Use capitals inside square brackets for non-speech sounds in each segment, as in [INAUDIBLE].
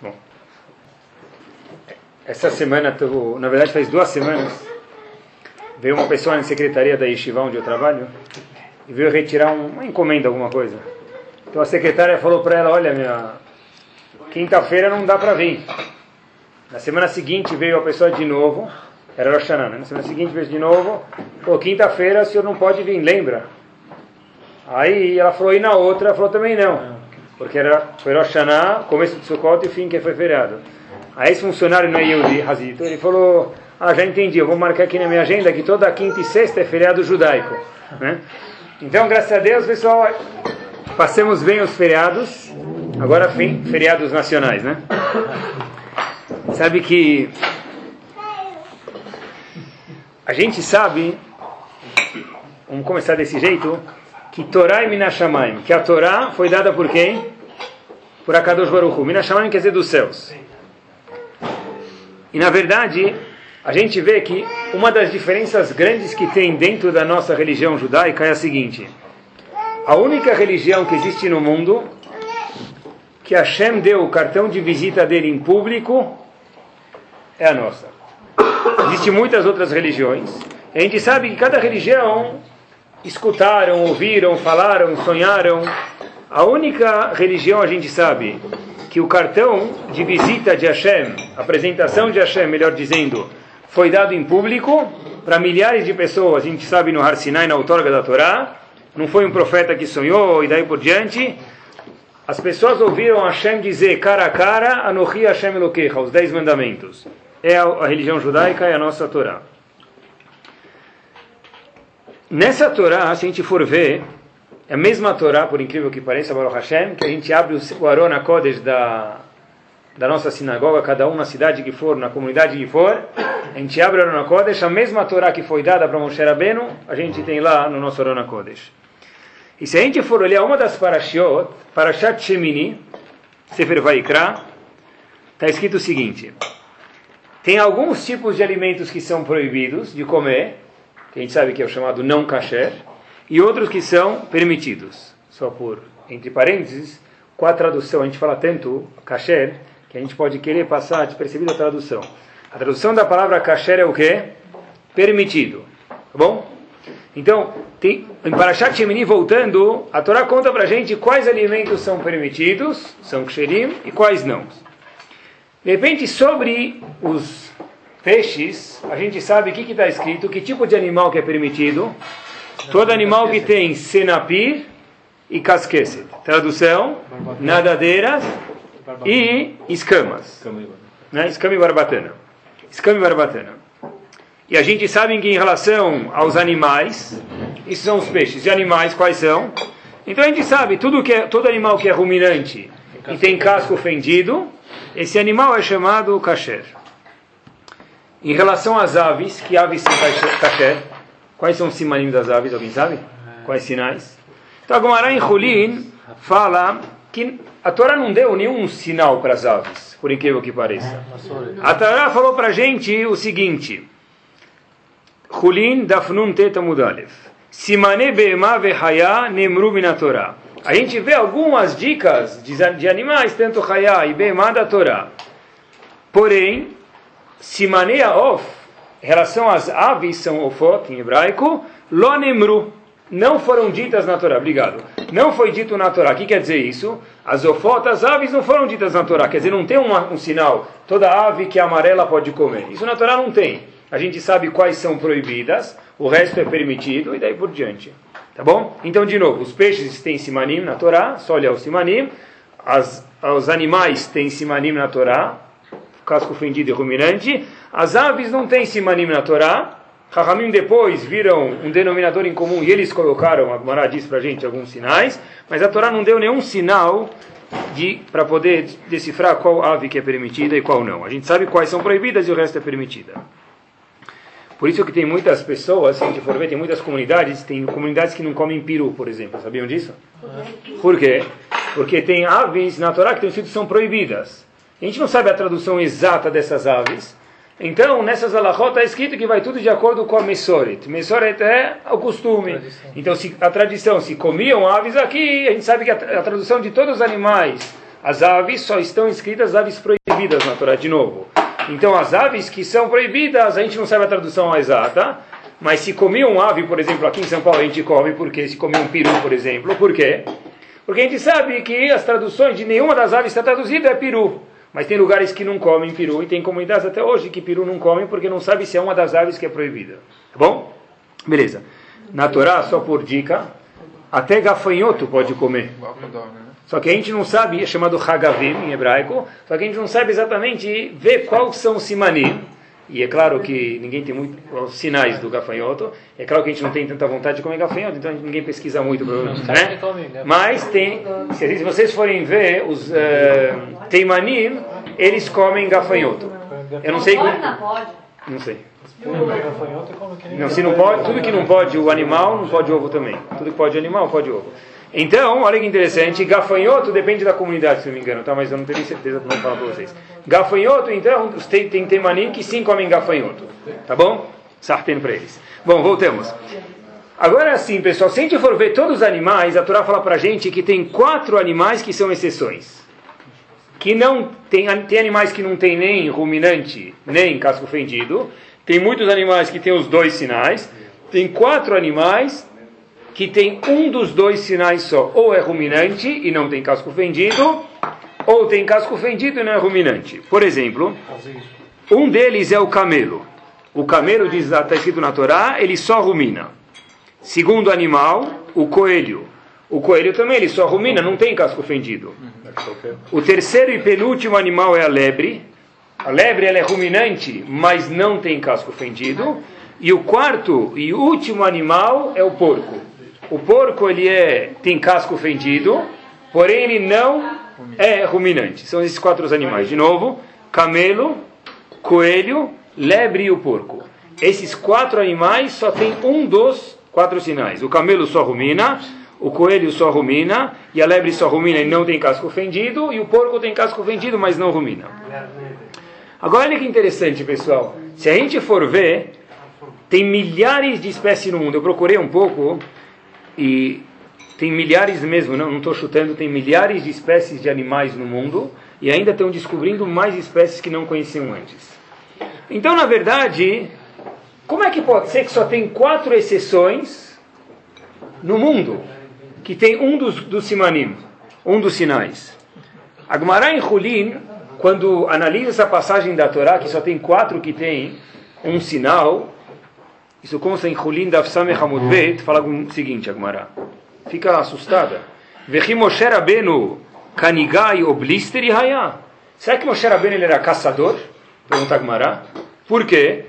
Bom, essa semana, na verdade faz duas semanas, veio uma pessoa na secretaria da Yeshiva onde eu trabalho e veio retirar uma encomenda, alguma coisa. Então a secretária falou para ela, olha, minha quinta-feira não dá para vir. Na semana seguinte veio a pessoa de novo, era Rosh né? Na semana seguinte veio de novo, falou, quinta-feira o senhor não pode vir, lembra? Aí ela falou, e na outra? Ela falou, também não. Porque era, foi Rosh começo de Sukkot e fim que foi feriado. Aí esse funcionário não é Yehudi, Hazito, ele falou, ah, já entendi, eu vou marcar aqui na minha agenda que toda quinta e sexta é feriado judaico. Né? Então, graças a Deus, pessoal, passemos bem os feriados. Agora, fim, feriados nacionais, né? Sabe que a gente sabe, vamos começar desse jeito, que Torá e Minashamayim, que a Torá foi dada por quem? Por Akadosh Baruch Hu. Minashamayim quer dizer dos céus. E na verdade, a gente vê que uma das diferenças grandes que tem dentro da nossa religião judaica é a seguinte: a única religião que existe no mundo que Hashem deu o cartão de visita dele em público é a nossa. Existem muitas outras religiões. A gente sabe que cada religião escutaram, ouviram, falaram, sonharam. A única religião a gente sabe que o cartão de visita de Hashem, apresentação de Hashem, melhor dizendo, foi dado em público para milhares de pessoas. A gente sabe no Har Sinai, na outorga da Torá. Não foi um profeta que sonhou e daí por diante. As pessoas ouviram Hashem dizer cara a cara, Anohi Hashem Elokecha, os dez mandamentos. É a, religião judaica, é a nossa Torá. Nessa Torá, se a gente for ver, é a mesma Torá, por incrível que pareça, Baruch Hashem, que a gente abre o Arona Kodesh da, da nossa sinagoga, cada um na cidade que for, na comunidade que for, a gente abre o Arona Kodesh, a mesma Torá que foi dada para Moshe Rabbeinu, a gente tem lá no nosso Arona Kodesh. E se a gente for olhar uma das parashiot, Parashat Shemini, Sefer Vaikra, está escrito o seguinte, tem alguns tipos de alimentos que são proibidos de comer, que a gente sabe que é o chamado não kasher, e outros que são permitidos. Só por, entre parênteses, com a tradução, a gente fala tanto kasher, que a gente pode querer passar despercebido a tradução. A tradução da palavra kasher é o quê? Permitido. Tá bom? Então, tem, em Parashat Shemini, voltando, a Torá conta para a gente quais alimentos são permitidos, são ksherim, e quais não. De repente, sobre os peixes, a gente sabe o que está escrito, que tipo de animal que é permitido. Todo animal que tem senapir e casqueset. Tradução, nadadeiras e escamas. Né? Escama e barbatana. Escama e barbatana. E a gente sabe que em relação aos animais, esses são os peixes. E animais quais são? Então a gente sabe, tudo que é, todo animal que é ruminante e tem casco fendido, esse animal é chamado kasher. Em relação às aves, que aves são kasher? Quais são os simanim das aves? Alguém sabe? Quais sinais? Então a Gomara em Hulin fala que a Torá não deu nenhum sinal para as aves, por incrível que pareça. A Torá falou para a gente o seguinte: Hulin dafnun teta mudalev. Simane be'ema ve'haya nemru Torá. A gente vê algumas dicas de, de animais, tanto Hayá e Be'ema da Torá. Porém, Simaneia of, em relação às aves, são ofot em hebraico, lonemru, não foram ditas na Torá. Obrigado. Não foi dito na Torá. O que quer dizer isso? As ofot, as aves não foram ditas na Torá. Quer dizer, não tem uma, um sinal. Toda ave que é amarela pode comer. Isso na Torá não tem. A gente sabe quais são proibidas, o resto é permitido e daí por diante. Tá bom? Então, de novo, os peixes têm simanim na Torá, só olhar o simanim. As, os animais têm simanim na Torá, casco fendido e ruminante. As aves não têm simanim na Torá. Rahamim depois viram um denominador em comum e eles colocaram, a Gemara diz para a gente, alguns sinais, mas a Torá não deu nenhum sinal de para poder decifrar qual ave que é permitida e qual não. A gente sabe quais são proibidas e o resto é permitida. Por isso que tem muitas pessoas, se a gente for ver, tem muitas comunidades, tem comunidades que não comem peru, por exemplo. Sabiam disso? Por quê? Porque tem aves na Torá que tem sido são proibidas. A gente não sabe a tradução exata dessas aves. Então, nessas alahot está escrito que vai tudo de acordo com a Mesoret. Mesoret é o costume. Tradição. Então, se, a tradição, se comiam aves aqui, a gente sabe que a, a tradução de todos os animais As aves só estão escritas aves proibidas na Torá, de novo. Então, as aves que são proibidas, a gente não sabe a tradução exata, mas se comia um ave, por exemplo, aqui em São Paulo a gente come, porque se comia um peru, por exemplo, por quê? Porque a gente sabe que as traduções de nenhuma das aves está traduzida é peru. Mas tem lugares que não comem peru e tem comunidades até hoje que peru não comem porque não sabe se é uma das aves que é proibida. Tá bom? Beleza. Na Torá, só por dica, até gafanhoto pode comer. Só que a gente não sabe, é chamado Hagavim em hebraico, só que a gente não sabe exatamente ver quais são os simanim. E é claro que ninguém tem muito os sinais do gafanhoto. É claro que a gente não tem tanta vontade de comer gafanhoto, então ninguém pesquisa muito, né? Mas tem, se vocês forem ver os uh, teimanim, eles comem gafanhoto. Eu não sei. Não sei. Não, se não pode, tudo que não pode o animal, não pode o ovo também. Tudo que pode o animal, pode o ovo. Então, olha que interessante, gafanhoto depende da comunidade, se não me engano, tá? mas eu não tenho certeza não falar para vocês. Gafanhoto, então, tem, tem temanim que sim comem gafanhoto, tá bom? Sartendo para eles. Bom, voltemos. Agora sim, pessoal, se a gente for ver todos os animais, a Torá fala para a gente que tem quatro animais que são exceções. Que não tem, tem animais que não tem nem ruminante, nem casco fendido. Tem muitos animais que têm os dois sinais. Tem quatro animais que tem um dos dois sinais só, ou é ruminante e não tem casco fendido, ou tem casco fendido e não é ruminante. Por exemplo, um deles é o camelo. O camelo, está escrito na Torá, ele só rumina. Segundo animal, o coelho. O coelho também, ele só rumina, não tem casco fendido. O terceiro e penúltimo animal é a lebre. A lebre ela é ruminante, mas não tem casco fendido. E o quarto e último animal é o porco. O porco ele é, tem casco fendido, porém ele não é ruminante. São esses quatro animais. De novo, camelo, coelho, lebre e o porco. Esses quatro animais só tem um dos quatro sinais. O camelo só rumina, o coelho só rumina, e a lebre só rumina e não tem casco fendido, e o porco tem casco fendido, mas não rumina. Agora olha que interessante, pessoal. Se a gente for ver, tem milhares de espécies no mundo. Eu procurei um pouco e tem milhares mesmo, não estou chutando, tem milhares de espécies de animais no mundo e ainda estão descobrindo mais espécies que não conheciam antes. Então, na verdade, como é que pode ser que só tem quatro exceções no mundo que tem um dos, dos simanim, um dos sinais? Agmará em Hulin, quando analisa essa passagem da Torá, que só tem quatro que tem um sinal, isso consta em Hulin da Samech Hamud Bet, fala o seguinte, Agmará. Fica assustada. Vechi Moshe Rabbeinu Kanigai Oblister e. Será que Moshe Rabbeinu ele era caçador? Pergunta Agmará. Por quê?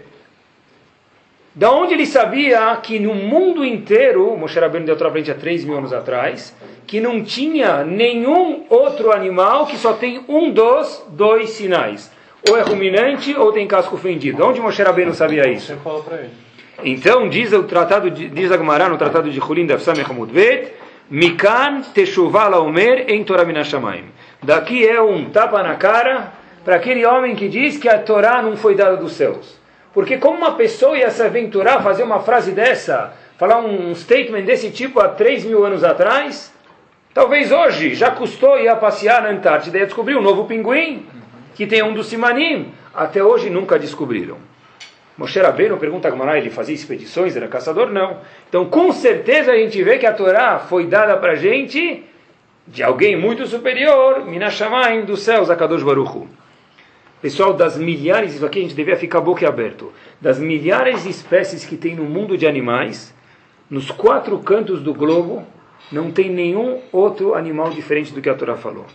Da onde ele sabia que no mundo inteiro, Moshe Rabbeinu deu outra frente há 3 mil anos atrás, que não tinha nenhum outro animal que só tem um dos dois sinais. Ou é ruminante ou tem casco fendido. Onde Moshe Rabbeinu sabia isso? Você falou para ele. Então, diz o tratado, de, diz Agmará no tratado de Hulin da Samech Hamudvet, Mikan Teshuva Omer em Torah Minashamayim. Daqui é um tapa na cara para aquele homem que diz que a Torá não foi dada dos céus. Porque como uma pessoa ia se aventurar a fazer uma frase dessa, falar um statement desse tipo há 3 mil anos atrás, talvez hoje já custou ir a passear na Antártida e descobrir um novo pinguim, que tem um do Simanim. Até hoje nunca descobriram. Moshe Rabbeinu pergunta a Gemara, ele fazia expedições, era caçador? Não. Então, com certeza a gente vê que a Torá foi dada para a gente de alguém muito superior, Minashamayim, dos céus, a Kadosh Baruch Pessoal, das milhares, isso aqui a gente devia ficar boca aberto, das milhares de espécies que tem no mundo de animais, nos quatro cantos do globo, não tem nenhum outro animal diferente do que a Torá falou.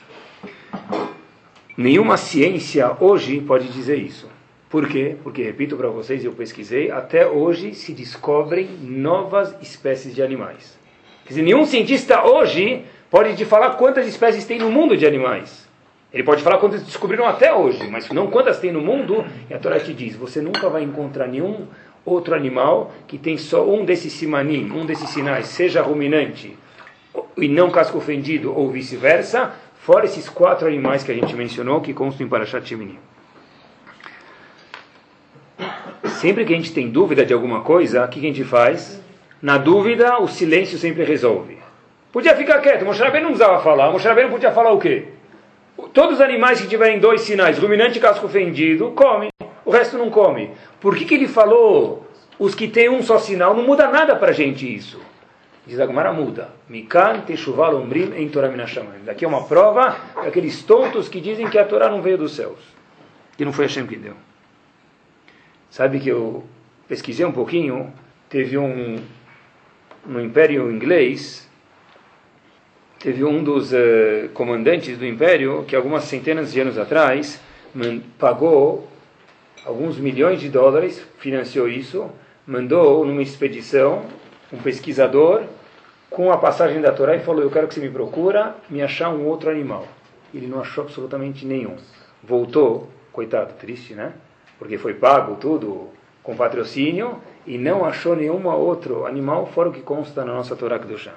Nenhuma ciência hoje pode dizer isso. Por quê? Porque, repito para vocês, eu pesquisei, até hoje se descobrem novas espécies de animais. Quer dizer, nenhum cientista hoje pode te falar quantas espécies tem no mundo de animais. Ele pode falar quantas descobriram até hoje, mas não quantas tem no mundo. E a Torá te diz: você nunca vai encontrar nenhum outro animal que tem só um desses simanim, um desses sinais, seja ruminante e não casco fendido ou vice-versa, fora esses quatro animais que a gente mencionou que constam em Parashat Shemini. Sempre que a gente tem dúvida de alguma coisa, o que a gente faz? Na dúvida, o silêncio sempre resolve. Podia ficar quieto, Moshe Rabbeinu não precisava falar. Moshe Rabbeinu podia falar o quê? Todos os animais que tiverem dois sinais, ruminante e casco fendido, comem. O resto não come. Por que, que ele falou os que têm um só sinal? Não muda nada para a gente isso. Diz a Gemara muda. Mikan teshuval ombrim em Torah minashamayim. Daqui é uma prova daqueles tontos que dizem que a Torá não veio dos céus. Que não foi Hashem que deu. Sabe que eu pesquisei um pouquinho. Teve um no Império Inglês teve um dos uh, comandantes do império que algumas centenas de anos atrás pagou alguns milhões de dólares, financiou isso, mandou numa expedição um pesquisador com a passagem da Torá e falou: Eu quero que você me procura me achar um outro animal. Ele não achou absolutamente nenhum. Voltou, coitado, triste, né? Porque foi pago tudo com patrocínio e não achou nenhum outro animal fora o que consta na nossa Torá Kedoshá.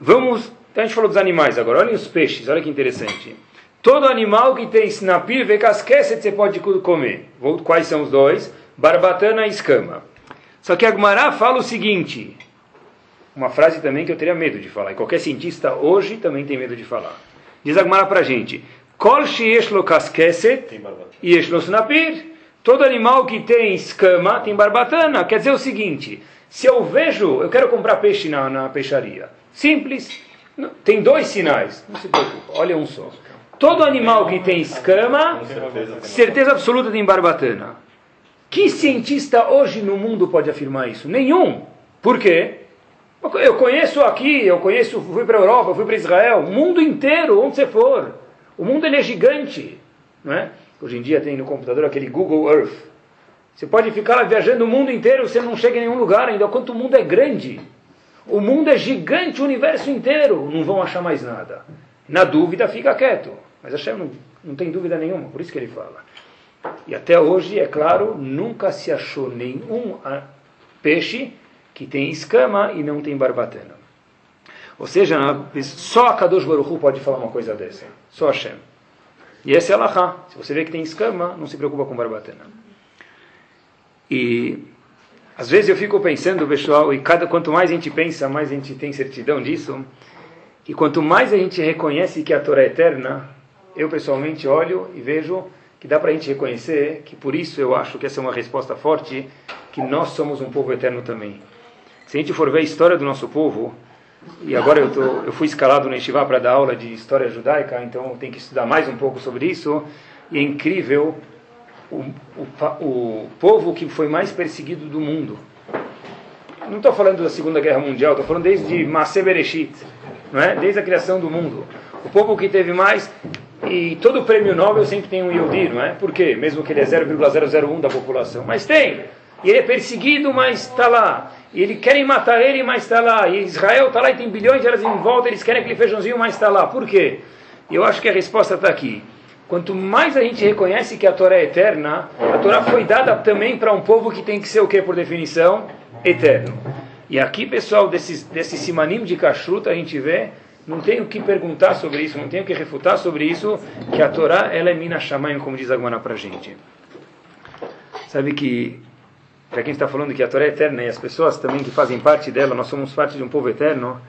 Vamos, a gente falou dos animais agora, olhem os peixes, olha que interessante. Todo animal que tem snapir, vecasquece, você pode comer. Quais são os dois? Barbatana e escama. Só que a Agmará fala o seguinte, uma frase também que eu teria medo de falar, e qualquer cientista hoje também tem medo de falar. Diz a Agmará pra gente, Kol sheyeshlo kaskeset yeshlo snapir. Todo animal que tem escama tem barbatana. Quer dizer o seguinte, se eu vejo, eu quero comprar peixe na, na peixaria. Simples. Tem dois sinais. Não se preocupe, olha um só. Todo animal que tem escama, certeza absoluta tem barbatana. Que cientista hoje no mundo pode afirmar isso? Nenhum. Por quê? Eu conheço aqui, eu conheço, fui para a Europa, fui para Israel, o mundo inteiro, onde você for. O mundo ele é gigante. Não é? Hoje em dia tem no computador aquele Google Earth. Você pode ficar lá viajando o mundo inteiro, você não chega em nenhum lugar ainda, quanto o mundo é grande. O mundo é gigante, o universo inteiro. Não vão achar mais nada. Na dúvida, fica quieto. Mas Hashem não, não tem dúvida nenhuma, por isso que ele fala. E até hoje, é claro, nunca se achou nenhum ah, peixe que tem escama e não tem barbatana. Ou seja, só a Kadosh Baruch pode falar uma coisa dessa. Só Hashem. E esse é Allahá. Se você vê que tem escama, não se preocupa com barbatana. E às vezes eu fico pensando, pessoal, e cada quanto mais a gente pensa, mais a gente tem certidão disso. E quanto mais a gente reconhece que a Torá é eterna, eu pessoalmente olho e vejo que dá para a gente reconhecer que por isso eu acho que essa é uma resposta forte, que nós somos um povo eterno também. Se a gente for ver a história do nosso povo, e agora eu, tô, eu fui escalado no Yeshiva para dar aula de história judaica, então tem que estudar mais um pouco sobre isso, e é incrível o, o, o povo que foi mais perseguido do mundo. Não estou falando da Segunda Guerra Mundial, estou falando desde Masé Bereshit, não é? desde a criação do mundo. O povo que teve mais, e todo prêmio Nobel sempre tem um Yehudi, não é? Por quê? Mesmo que ele é 0,001 da população. Mas tem! E ele é perseguido, mas está lá. E eles querem matar ele, mas está lá. E Israel está lá e tem bilhões de elas em volta, eles querem aquele feijãozinho, mas está lá. Por quê? Eu acho que a resposta está aqui. Quanto mais a gente reconhece que a Torá é eterna, a Torá foi dada também para um povo que tem que ser o que por definição? Eterno. E aqui, pessoal, desses, desse simanim de kashrut, a gente vê, não tem o que perguntar sobre isso, não tem o que refutar sobre isso, que a Torá, ela é mina shamayim, como diz a para a gente. Sabe que, já que a gente está falando que a Torá é eterna e as pessoas também que fazem parte dela, nós somos parte de um povo eterno,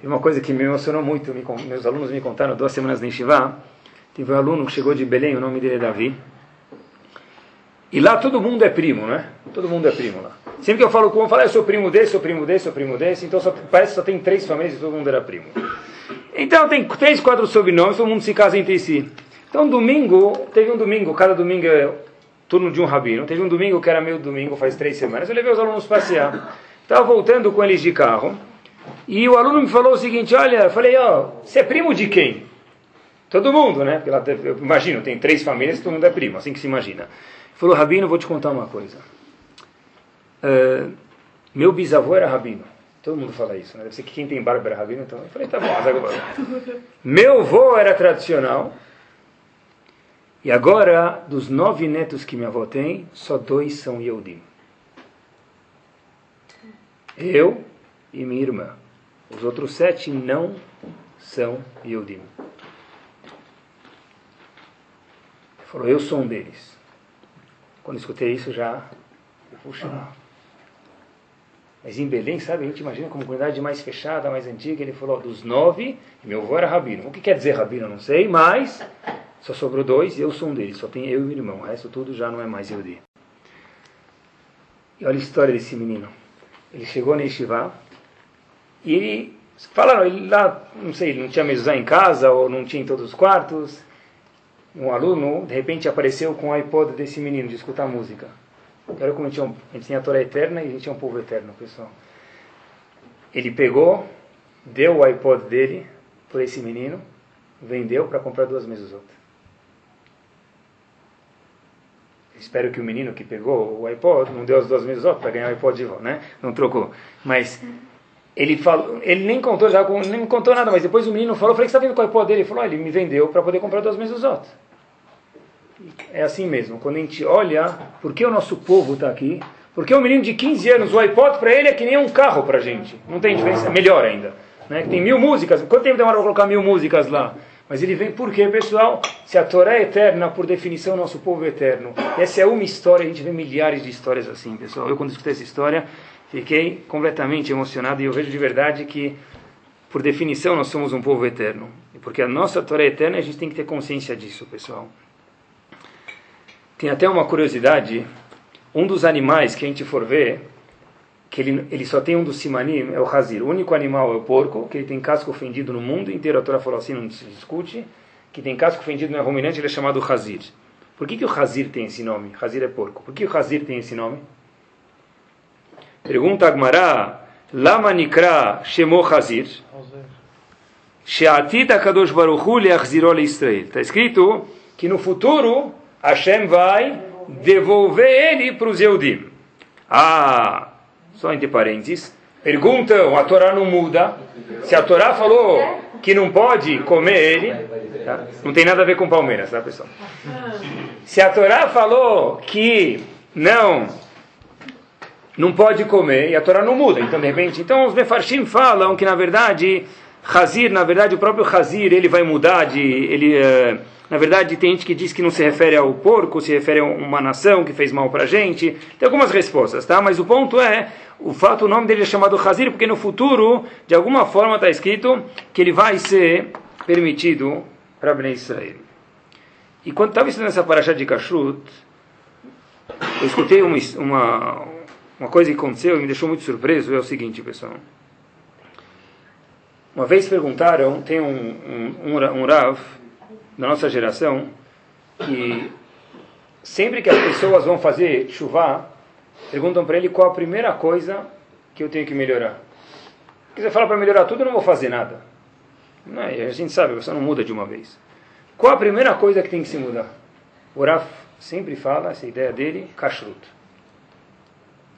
tem uma coisa que me emocionou muito, me, meus alunos me contaram duas semanas na Shivá, Teve um aluno que chegou de Belém, o nome dele é Davi. E lá todo mundo é primo, né? Todo mundo é primo lá. Sempre que eu falo com um, eu falo, ah, eu sou primo desse, sou primo desse, sou primo desse. Então só, parece que só tem três famílias e todo mundo era primo. Então tem três, quatro sobrenomes, todo mundo se casa entre si. Então domingo, teve um domingo, cada domingo é turno de um rabino. Teve um domingo que era meio domingo, faz três semanas. Eu levei os alunos passear. Estava voltando com eles de carro. E o aluno me falou o seguinte: Olha, eu falei, ó, oh, você é primo de quem? Todo mundo, né? Eu imagino, tem três famílias, todo mundo é primo, assim que se imagina. Ele falou, Rabino, vou te contar uma coisa. Uh, meu bisavô era Rabino. Todo mundo fala isso, né? Deve ser que quem tem barba era Rabino, então. Eu falei, tá bom, [LAUGHS] Meu avô era tradicional. E agora, dos nove netos que minha avó tem, só dois são Yehudim. Eu e minha irmã. Os outros sete não são Yehudim. falou, eu sou um deles. Quando escutei isso já, puxa, Mas em Belém, sabe, a gente imagina como comunidade mais fechada, mais antiga. Ele falou, dos nove, meu avô era rabino. O que quer dizer rabino, não sei, mas só sobrou dois e eu sou um deles. Só tem eu e o irmão. O resto tudo já não é mais Yehudi. E olha a história desse menino. Ele chegou na Yeshiva e ele, falaram, ele lá, não sei, não tinha mesa em casa ou não tinha em todos os quartos. Um aluno, de repente, apareceu com o iPod desse menino de escutar música. Era como a gente, tinha, a gente tinha a Torá eterna e a gente tinha um povo eterno, pessoal. Ele pegou, deu o iPod dele por esse menino, vendeu para comprar duas mesas outras. Espero que o menino que pegou o iPod não deu as duas outras para ganhar o iPod de volta, né? Não trocou. Mas ele falou, ele nem contou, já nem contou nada, mas depois o menino falou, falei que está vendo com o iPod dele? Ele falou, ah, ele me vendeu para poder comprar duas mesas outras. É assim mesmo, quando a gente olha, por que o nosso povo está aqui? Porque um menino de 15 anos, o iPod para ele é que nem um carro para gente. Não tem diferença, é melhor ainda. Né? Tem mil músicas, quanto tempo demora para colocar mil músicas lá? Mas ele vem por quê, pessoal? Se a Torá é eterna, por definição, nosso povo é eterno. Essa é uma história, a gente vê milhares de histórias assim, pessoal. Eu, quando escutei essa história, fiquei completamente emocionado e eu vejo de verdade que, por definição, nós somos um povo eterno. E porque a nossa Torá é eterna, a gente tem que ter consciência disso, pessoal. Tem até uma curiosidade: um dos animais que a gente for ver, que ele, ele só tem um dos simanim, é o razir. O único animal é o porco, que ele tem casco fendido no mundo inteiro. A Torá falou assim, não se discute. Que tem casco fendido, não é ruminante, ele é chamado razir. Por que, que o razir tem esse nome? Razir é porco. Por que o razir tem esse nome? Pergunta Agmará, Lama Nikra Shemo Hazir? Sheatit HaKadosh Baruch Hu Leachzirol Israel. Está escrito que no futuro Hashem vai devolver ele para os Yehudim. Ah, só entre parênteses, perguntam, a Torá não muda. Se a Torá falou que não pode comer ele, tá? não tem nada a ver com Palmeiras, tá pessoal? Se a Torá falou que não não pode comer, e a Torá não muda, então de repente, então os Mefarshim falam que na verdade Hazir, na verdade o próprio Hazir, ele vai mudar de ele uh, na verdade, tem gente que diz que não se refere ao porco, se refere a uma nação que fez mal para a gente. Tem algumas respostas, tá? Mas o ponto é, o fato, o nome dele é chamado Hazir, porque no futuro, de alguma forma, está escrito que ele vai ser permitido para Bnei Israel. E quando estava estudando essa paraxá de Kashrut, eu escutei uma, uma, uma coisa que aconteceu e me deixou muito surpreso, é o seguinte, pessoal. Uma vez perguntaram, tem um, um, um, um Rav, na nossa geração que sempre que as pessoas vão fazer chuva, perguntam para ele qual a primeira coisa que eu tenho que melhorar. Se quiser falar para melhorar tudo, eu não vou fazer nada. Não, a gente sabe, você não muda de uma vez. Qual a primeira coisa que tem que se mudar? O Raf sempre fala, essa ideia dele, kashrut.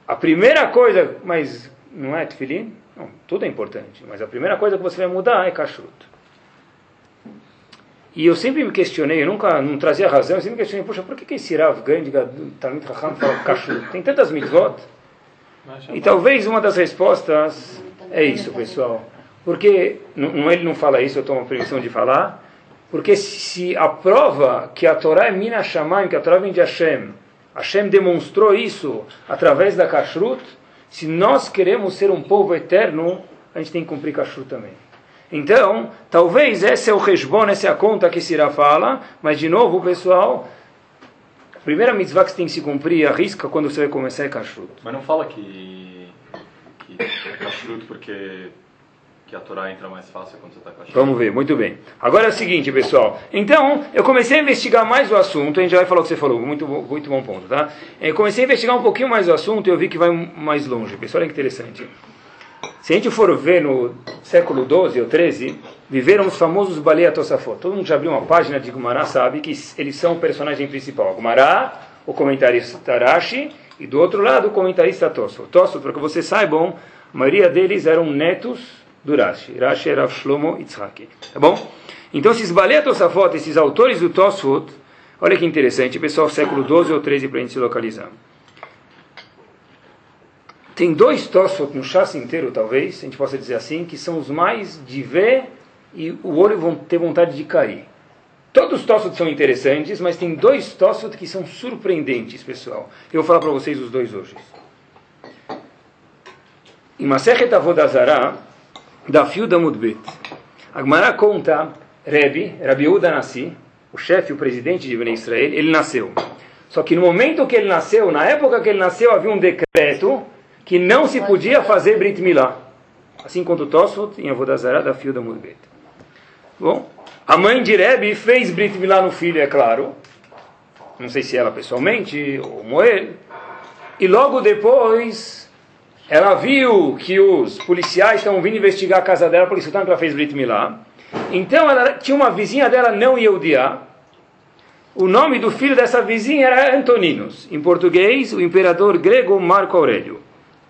A primeira coisa, mas não é tefilim? Não, tudo é importante, mas a primeira coisa que você vai mudar é kashrut. E eu sempre me questionei, eu nunca não trazia razão, eu sempre me questionei, poxa, por que, que esse Rav Gandhi, Talmud Raham, fala cachorro? Tem tantas mitzvot. E talvez uma das respostas é isso, pessoal. Porque, não, ele não fala isso, eu tomo a permissão de falar, porque se a prova que a Torá é Mina Shamayim, que a Torá vem de Hashem, Hashem demonstrou isso através da Kashrut, se nós queremos ser um povo eterno, a gente tem que cumprir Kashrut também. Então, talvez esse é o resbon, essa é a conta que Sira fala, mas de novo, pessoal, a primeira mitzvah que você tem que se cumprir, arrisca quando você vai começar é kashrut. Mas não fala que, que é kashrut porque que a Torá entra mais fácil quando você está kashrut. Vamos ver, muito bem. Agora é o seguinte, pessoal. Então, eu comecei a investigar mais o assunto, a gente já vai falar o que você falou, muito, muito bom ponto, tá? Eu comecei a investigar um pouquinho mais o assunto e eu vi que vai mais longe, pessoal, olha que interessante. Se a gente for ver no século XII ou XIII, viveram os famosos Balei Tosafot. Todo mundo já abriu uma página de Gumará sabe que eles são o personagem principal. Gumará, o comentarista Rashi, e do outro lado o comentarista Tosfot. Tosfot, para que vocês saibam, a maioria deles eram netos do Rashi. Rashi era Shlomo Yitzhak. Tá bom? Então esses Balei Tosafot, esses autores do Tosfot, olha que interessante, pessoal, século XII ou XIII para a gente se localizar. Tem dois Tosfot no chassi inteiro, talvez, a gente possa dizer assim, que são os mais de ver e o olho vão ter vontade de cair. Todos os Tosfot são interessantes, mas tem dois Tosfot que são surpreendentes, pessoal. Eu vou falar para vocês os dois hoje. Em Masechet Avodazara, da Fio da Mudbet, a Gemara conta, Rebbe, Rabi Uda Nassi, o chefe, o presidente de Bnei Israel, ele nasceu. Só que no momento que ele nasceu, na época que ele nasceu, havia um decreto que não se podia fazer Brit Milá. Assim quanto Tosfot em Avodazara da Fio da Mudbet. Bom, a mãe de Rebbe fez Brit Milá no filho, é claro. Não sei se ela pessoalmente ou Moel. E logo depois, ela viu que os policiais estavam vindo investigar a casa dela, por isso tanto ela fez Brit Milá. Então ela tinha uma vizinha dela não Yehudiá. O nome do filho dessa vizinha era Antoninos. Em português, o imperador grego Marco Aurélio.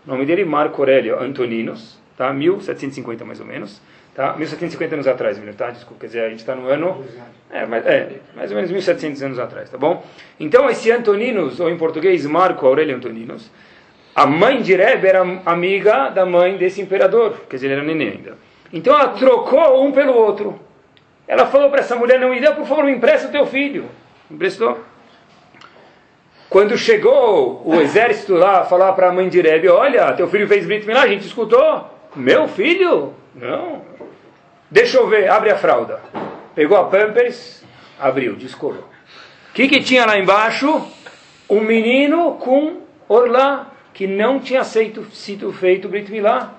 O nome dele Marco Aurélio Antoninos, tá? 1750 mais ou menos. Tá? 1750 anos atrás, tá? Desculpa, quer dizer, a gente está no ano... É, mas, é, mais ou menos 1700 anos atrás, tá bom? Então, esse Antoninos, ou em português, Marco Aurélio Antoninos, a mãe de Rebbe era amiga da mãe desse imperador, quer dizer, ele era neném ainda. Então, ela trocou um pelo outro. Ela falou para essa mulher, não me dê, por favor, me empresta o teu filho. Emprestou. Quando chegou o [LAUGHS] exército lá falar para a mãe de Rebbe, olha, teu filho fez Brit Milá, a gente escutou. Meu filho? Não. Deixa eu ver, abre a fralda. Pegou a Pampers, abriu, descolou. O que, que tinha lá embaixo? Um menino com orlá, que não tinha aceito, sido feito Brit Milá.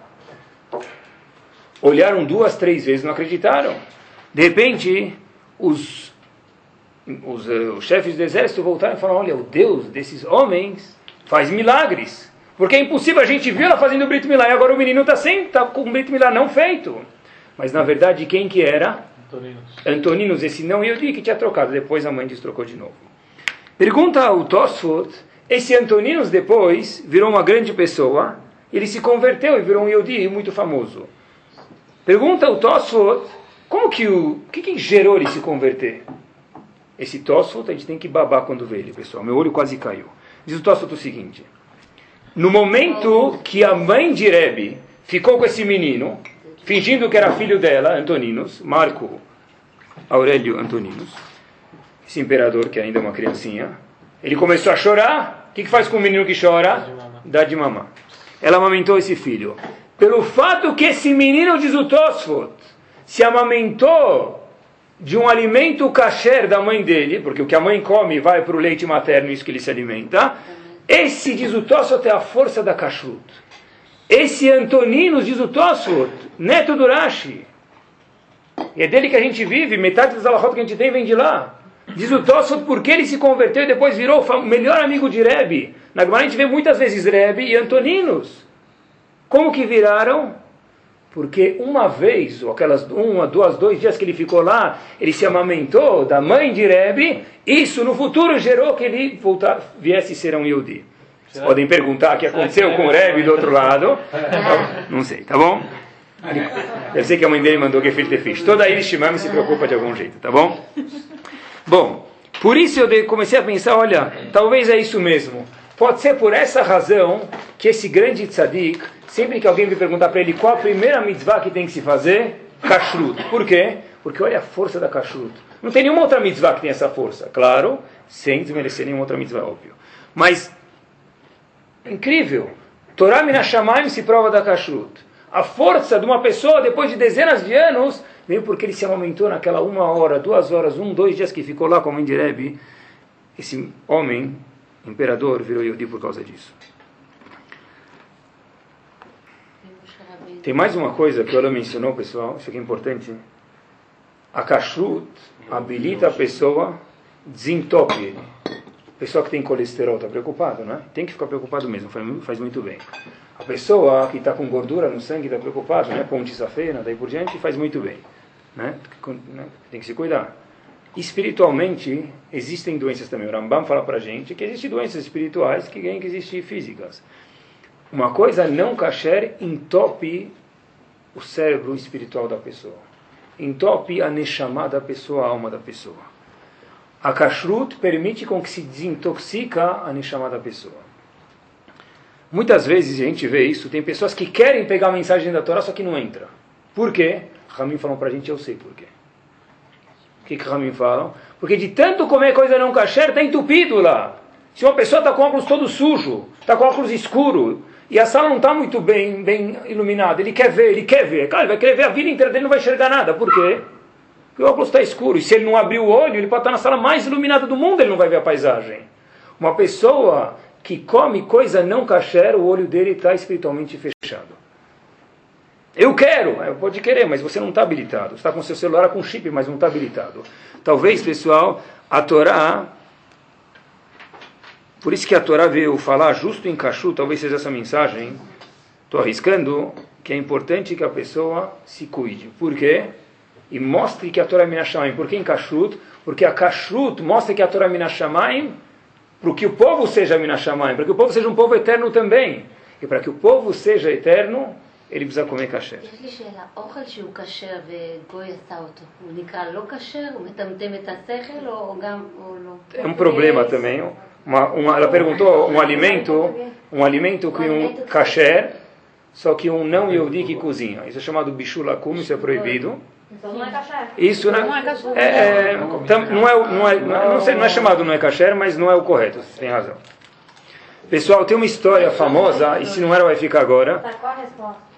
Olharam duas, três vezes, não acreditaram. De repente, os, os, uh, os chefes do exército voltaram e falaram: Olha, o Deus desses homens faz milagres. Porque é impossível, a gente viu ela fazendo o Brit Milá e agora o menino está sem, está com o Brit Milá não feito. Mas na verdade, quem que era? Antoninos. Antoninos, esse não Yehudi que tinha trocado. Depois a mãe destrocou de novo. Pergunta ao Tosfot, esse Antoninos depois virou uma grande pessoa, ele se converteu e virou um Yehudi muito famoso. Pergunta ao Tosfot, como que o que, que gerou ele se converter? Esse Tosfot a gente tem que babar quando vê ele, pessoal. Meu olho quase caiu. Diz o Tosfot o seguinte: no momento que a mãe de Rebbe ficou com esse menino, fingindo que era filho dela, Antoninos, Marco Aurélio Antoninos, esse imperador que ainda é uma criancinha, ele começou a chorar. O que, que faz com o menino que chora? Dá de mamar. Ela amamentou esse filho. Pelo fato que esse menino, diz o Tosfot, se amamentou de um alimento kasher da mãe dele, porque o que a mãe come vai para o leite materno, isso que ele se alimenta, esse, diz o Tosfot, é a força da kashrut. Esse Antoninos, diz o Tosfot, neto do Rashi. E é dele que a gente vive, metade das alahot que a gente tem vem de lá. Diz o Tosfot porque ele se converteu e depois virou o melhor amigo de Rebbe. Na Gemara a gente vê muitas vezes Rebbe e Antoninos. Como que viraram? Porque uma vez, ou aquelas uma, duas, dois dias que ele ficou lá, ele se amamentou da mãe de Rebbe, isso no futuro gerou que ele voltar, viesse ser um Yehudi. Vocês podem perguntar o que aconteceu com o Rebbe do outro lado. [LAUGHS] Não sei, tá bom? Deve ser que a mãe dele mandou que filho fish. Toda Irishimami se preocupa de algum jeito, tá bom? Bom, por isso eu comecei a pensar, olha, talvez é isso mesmo. Pode ser por essa razão que esse grande tzadik, sempre que alguém me perguntar para ele qual a primeira mitzvah que tem que se fazer, kashrut. Por quê? Porque olha a força da kashrut. Não tem nenhuma outra mitzvah que tenha essa força. Claro, sem desmerecer nenhuma outra mitzvah, óbvio. Mas, incrível. Torah Minashamayim se prova da kashrut. A força de uma pessoa, depois de dezenas de anos, vem porque ele se amamentou naquela uma hora, duas horas, um, dois dias que ficou lá com de Rebbe. Esse homem imperador virou Yehudi por causa disso. Tem mais uma coisa que ela mencionou, pessoal, isso aqui é importante. A kashrut habilita a pessoa, desentope ele. Pessoa que tem colesterol está preocupado, né? Tem que ficar preocupado mesmo, faz muito bem. A pessoa que está com gordura no sangue está preocupado, né? Ponte safena, daí por diante, faz muito bem. Né? Tem que se cuidar. Espiritualmente, existem doenças também. O Rambam fala para gente que existem doenças espirituais que, que existem físicas. Uma coisa não kasher entope o cérebro espiritual da pessoa. Entope a neshama da pessoa, a alma da pessoa. A kashrut permite com que se desintoxica a neshama da pessoa. Muitas vezes a gente vê isso, tem pessoas que querem pegar a mensagem da Torá, só que não entra. Por quê? Ramim falou para a gente, eu sei por quê. O que que Ramim falam? Porque de tanto comer coisa não kasher, está entupido lá. Se uma pessoa está com óculos todo sujo, está com óculos escuro, e a sala não está muito bem, bem iluminada, ele quer ver, ele quer ver. Claro, ele vai querer ver a vida inteira dele, não vai enxergar nada. Por quê? Porque o óculos está escuro. E se ele não abrir o olho, ele pode estar na sala mais iluminada do mundo, ele não vai ver a paisagem. Uma pessoa que come coisa não kasher, o olho dele está espiritualmente fechado. Eu quero, pode querer, mas você não está habilitado. Você está com seu celular com chip, mas não está habilitado. Talvez, pessoal, a Torá. Por isso que a Torá veio falar justo em Kashu, talvez seja essa mensagem. Estou arriscando que é importante que a pessoa se cuide. Por quê? E mostre que a Torá é Minashamayim. Por que em Kashrut? Porque a Kashrut mostra que a Torá é Minashamayim para que o povo seja Minashamayim, para que o povo seja um povo eterno também. E para que o povo seja eterno, ele precisa comer kasher. יש לי שאלה, אוכל שהוא כשר וגוי עשה אותו, הוא נקרא לא כשר? הוא מטמטם את השכל או גם, או לא? É um problema também. Uma, uma, ela perguntou um alimento, um alimento que um kasher, só que um não yehudi que cozinha. Isso é chamado bishulakum, isso é proibido. Então não é. Isso né, é, não, é, não, é, não, é, não, sei, não é chamado não é kasher, mas não é o correto. Você tem razão. Pessoal, tem uma história famosa, e se não era vai ficar agora. Tá, qual a resposta?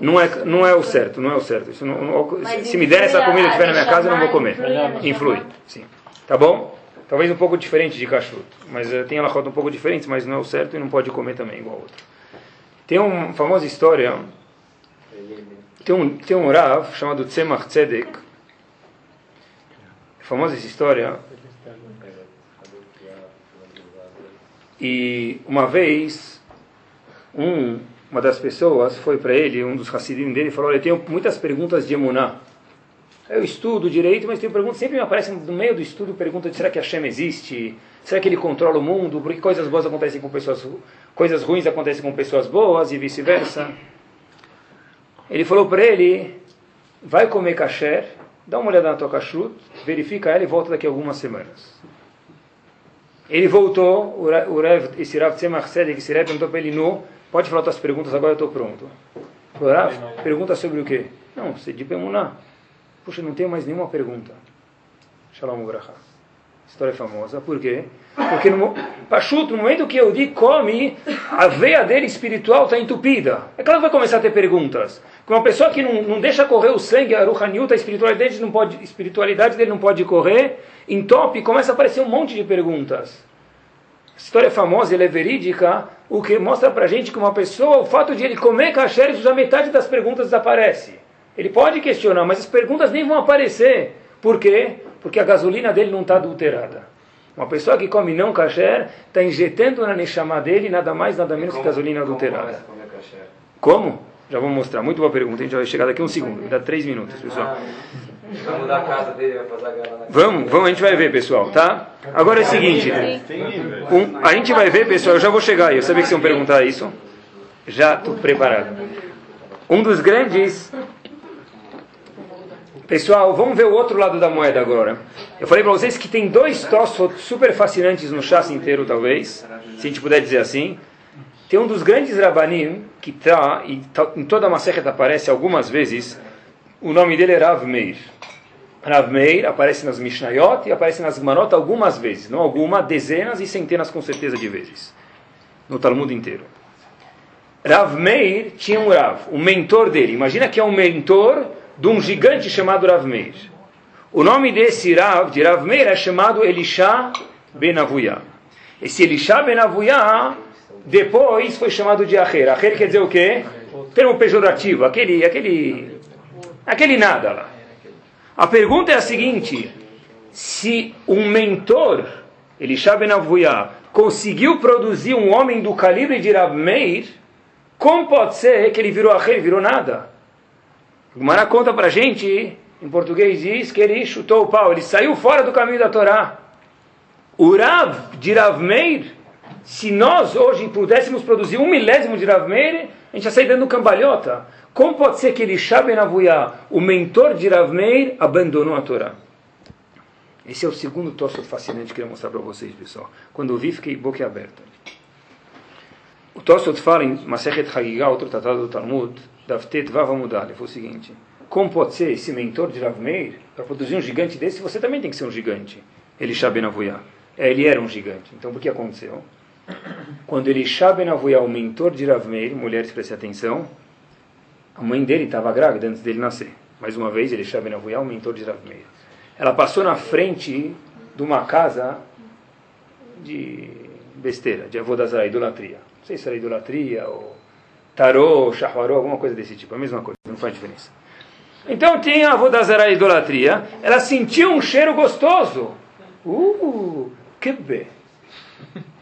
Não é, não é o certo, não é o certo. Isso não- não- se, me der essa comida que estiver na minha casa, eu não vou comer. Influi, sim. Tá bom? Talvez um pouco diferente de cachorro, mas eh, tem ela um pouco diferente, mas não é o certo e não pode comer também igual outro. Tem uma famosa história, tem um, tem um Rav chamado Tzemach Tzedek, famosa essa história, e uma vez, um, uma das pessoas foi para ele, um dos Hassidim dele, e falou: Olha, eu tenho muitas perguntas de Emuná. Eu estudo direito, mas tenho perguntas, sempre me aparecem no meio do estudo perguntas de será que Hashem existe? Será que ele controla o mundo? Por que coisas boas acontecem com pessoas coisas ruins acontecem com pessoas boas e vice-versa? Ele falou para ele: vai comer kasher, dá uma olhada na tua kashrut, verifica ela e volta daqui a algumas semanas. Ele voltou, o Rav, esse Rav Tzemach Tzedek, esse Rav perguntou para ele, no, pode falar tuas perguntas, agora eu estou pronto. O Rav, pergunta sobre o quê? Não, você de Pemuná. Puxa, não tenho mais nenhuma pergunta. Shalom Ubraha. História famosa. Por quê? Porque no, Pachuto, no momento que digo come, a veia dele espiritual está entupida. É claro que vai começar a ter perguntas. Que uma pessoa que não, não deixa correr o sangue, a Ruhaniut, a espiritualidade dele não pode, espiritualidade dele não pode correr, entope, começa a aparecer um monte de perguntas. História famosa, ela é verídica, o que mostra pra gente que uma pessoa, o fato de ele comer kasher, já metade das perguntas desaparece. Ele pode questionar, mas as perguntas nem vão aparecer. Por quê? Porque a gasolina dele não está adulterada. Uma pessoa que come não kasher está injetando na neshama dele nada mais, nada menos que gasolina adulterada. Como? Já vou mostrar. Muito boa pergunta. A gente vai chegar daqui a um segundo. Me dá três minutos, pessoal. Vai mudar a casa dele, vai fazer a galera. Vamos, vamos, a gente vai ver, pessoal, tá? Agora é o seguinte. Um, a gente vai ver, pessoal, eu já vou chegar aí. Eu sabia que vocês iam perguntar isso. Já estou preparado. Um dos grandes. Pessoal, vamos ver o outro lado da moeda agora. Eu falei para vocês que tem dois tosfot super fascinantes no chassi inteiro, talvez, se a gente puder dizer assim. Tem um dos grandes rabanim que está, e tá- em toda a Masechet aparece algumas vezes, o nome dele é Rav Meir. Rav Meir aparece nas Mishnayot e aparece nas Gemarot algumas vezes, não algumas, dezenas e centenas com certeza de vezes, no Talmud inteiro. Rav Meir tinha um Rav, um mentor dele. Imagina que é um mentor de um gigante chamado Rav Meir. O nome desse Rav, de Rav Meir, é chamado Elisha Ben. Esse Elisha Ben depois foi chamado de Acher. Acher quer dizer o quê? Termo pejorativo, aquele, aquele, aquele nada lá. A pergunta é a seguinte: se um mentor, Elisha Ben conseguiu produzir um homem do calibre de Rav Meir, como pode ser que ele virou Acher, virou nada? O Gemara conta pra gente, em português diz que ele chutou o pau, ele saiu fora do caminho da Torá. O Rav de Rav Meir, se nós hoje pudéssemos produzir um milésimo de Rav Meir, a gente ia sair dando cambalhota. Como pode ser que Elisha Ben o mentor de Rav Meir, abandonou a Torá? Esse é o segundo tosso fascinante que eu queria mostrar para vocês, pessoal. Quando eu vi, fiquei boca aberta. O Tosfot fala em Masechet Hagigah, outro tratado do Talmud, Davtet Vav Amudal, ele foi o seguinte, como pode ser esse mentor de Rav Meir, para produzir um gigante desse, você também tem que ser um gigante. Elisha Ben Avuyah. É, Ele era um gigante. Então, o que aconteceu? quando Elisha Ben Avuya, o mentor de Rav Meir, mulheres prestem atenção, a mãe dele estava grávida antes dele nascer. Mais uma vez, Elisha Ben Avuya, o mentor de Rav Meir. Ela passou na frente de uma casa de besteira, de avodazara, idolatria. Não sei se era idolatria ou tarô, shahuarô, alguma coisa desse tipo. A mesma coisa, não faz diferença. Então tinha a avodazara, idolatria. Ela sentiu um cheiro gostoso. Uh, kibbeh.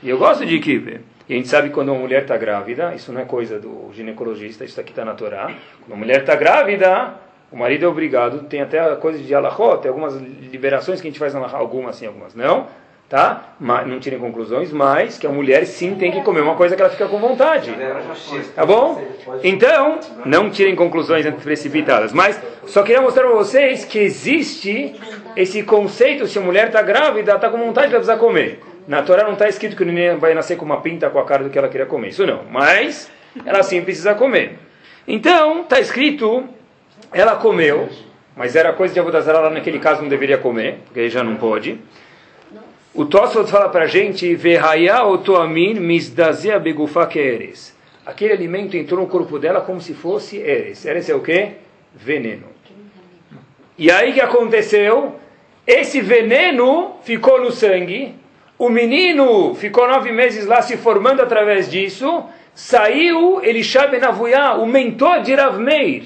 E eu gosto de kibbeh. E a gente sabe que quando uma mulher está grávida, isso não é coisa do ginecologista, isso aqui está na Torá. Quando uma mulher está grávida, o marido é obrigado, tem até a coisa de alahot, tem algumas liberações que a gente faz na alahot, algumas sim, algumas não, tá? Mas, não tirem conclusões, mas que a mulher sim tem que comer uma coisa que ela fica com vontade. Tá bom? Então, não tirem conclusões precipitadas. Mas só queria mostrar para vocês que existe esse conceito, se a mulher está grávida, está com vontade, ela precisa comer. Na Torá não está escrito que o neném vai nascer com uma pinta com a cara do que ela queria comer. Isso não. Mas ela sim precisa comer. Então, está escrito, ela comeu, mas era coisa de Avodazara, naquele caso não deveria comer, porque aí já não pode. O Tosfot fala para a gente. Aquele alimento entrou no corpo dela como se fosse Eres. Eres é o quê? Veneno. E aí que aconteceu? Esse veneno ficou no sangue, o menino ficou nove meses lá se formando através disso, saiu Elisha Ben Avuyá, o mentor de Rav Meir.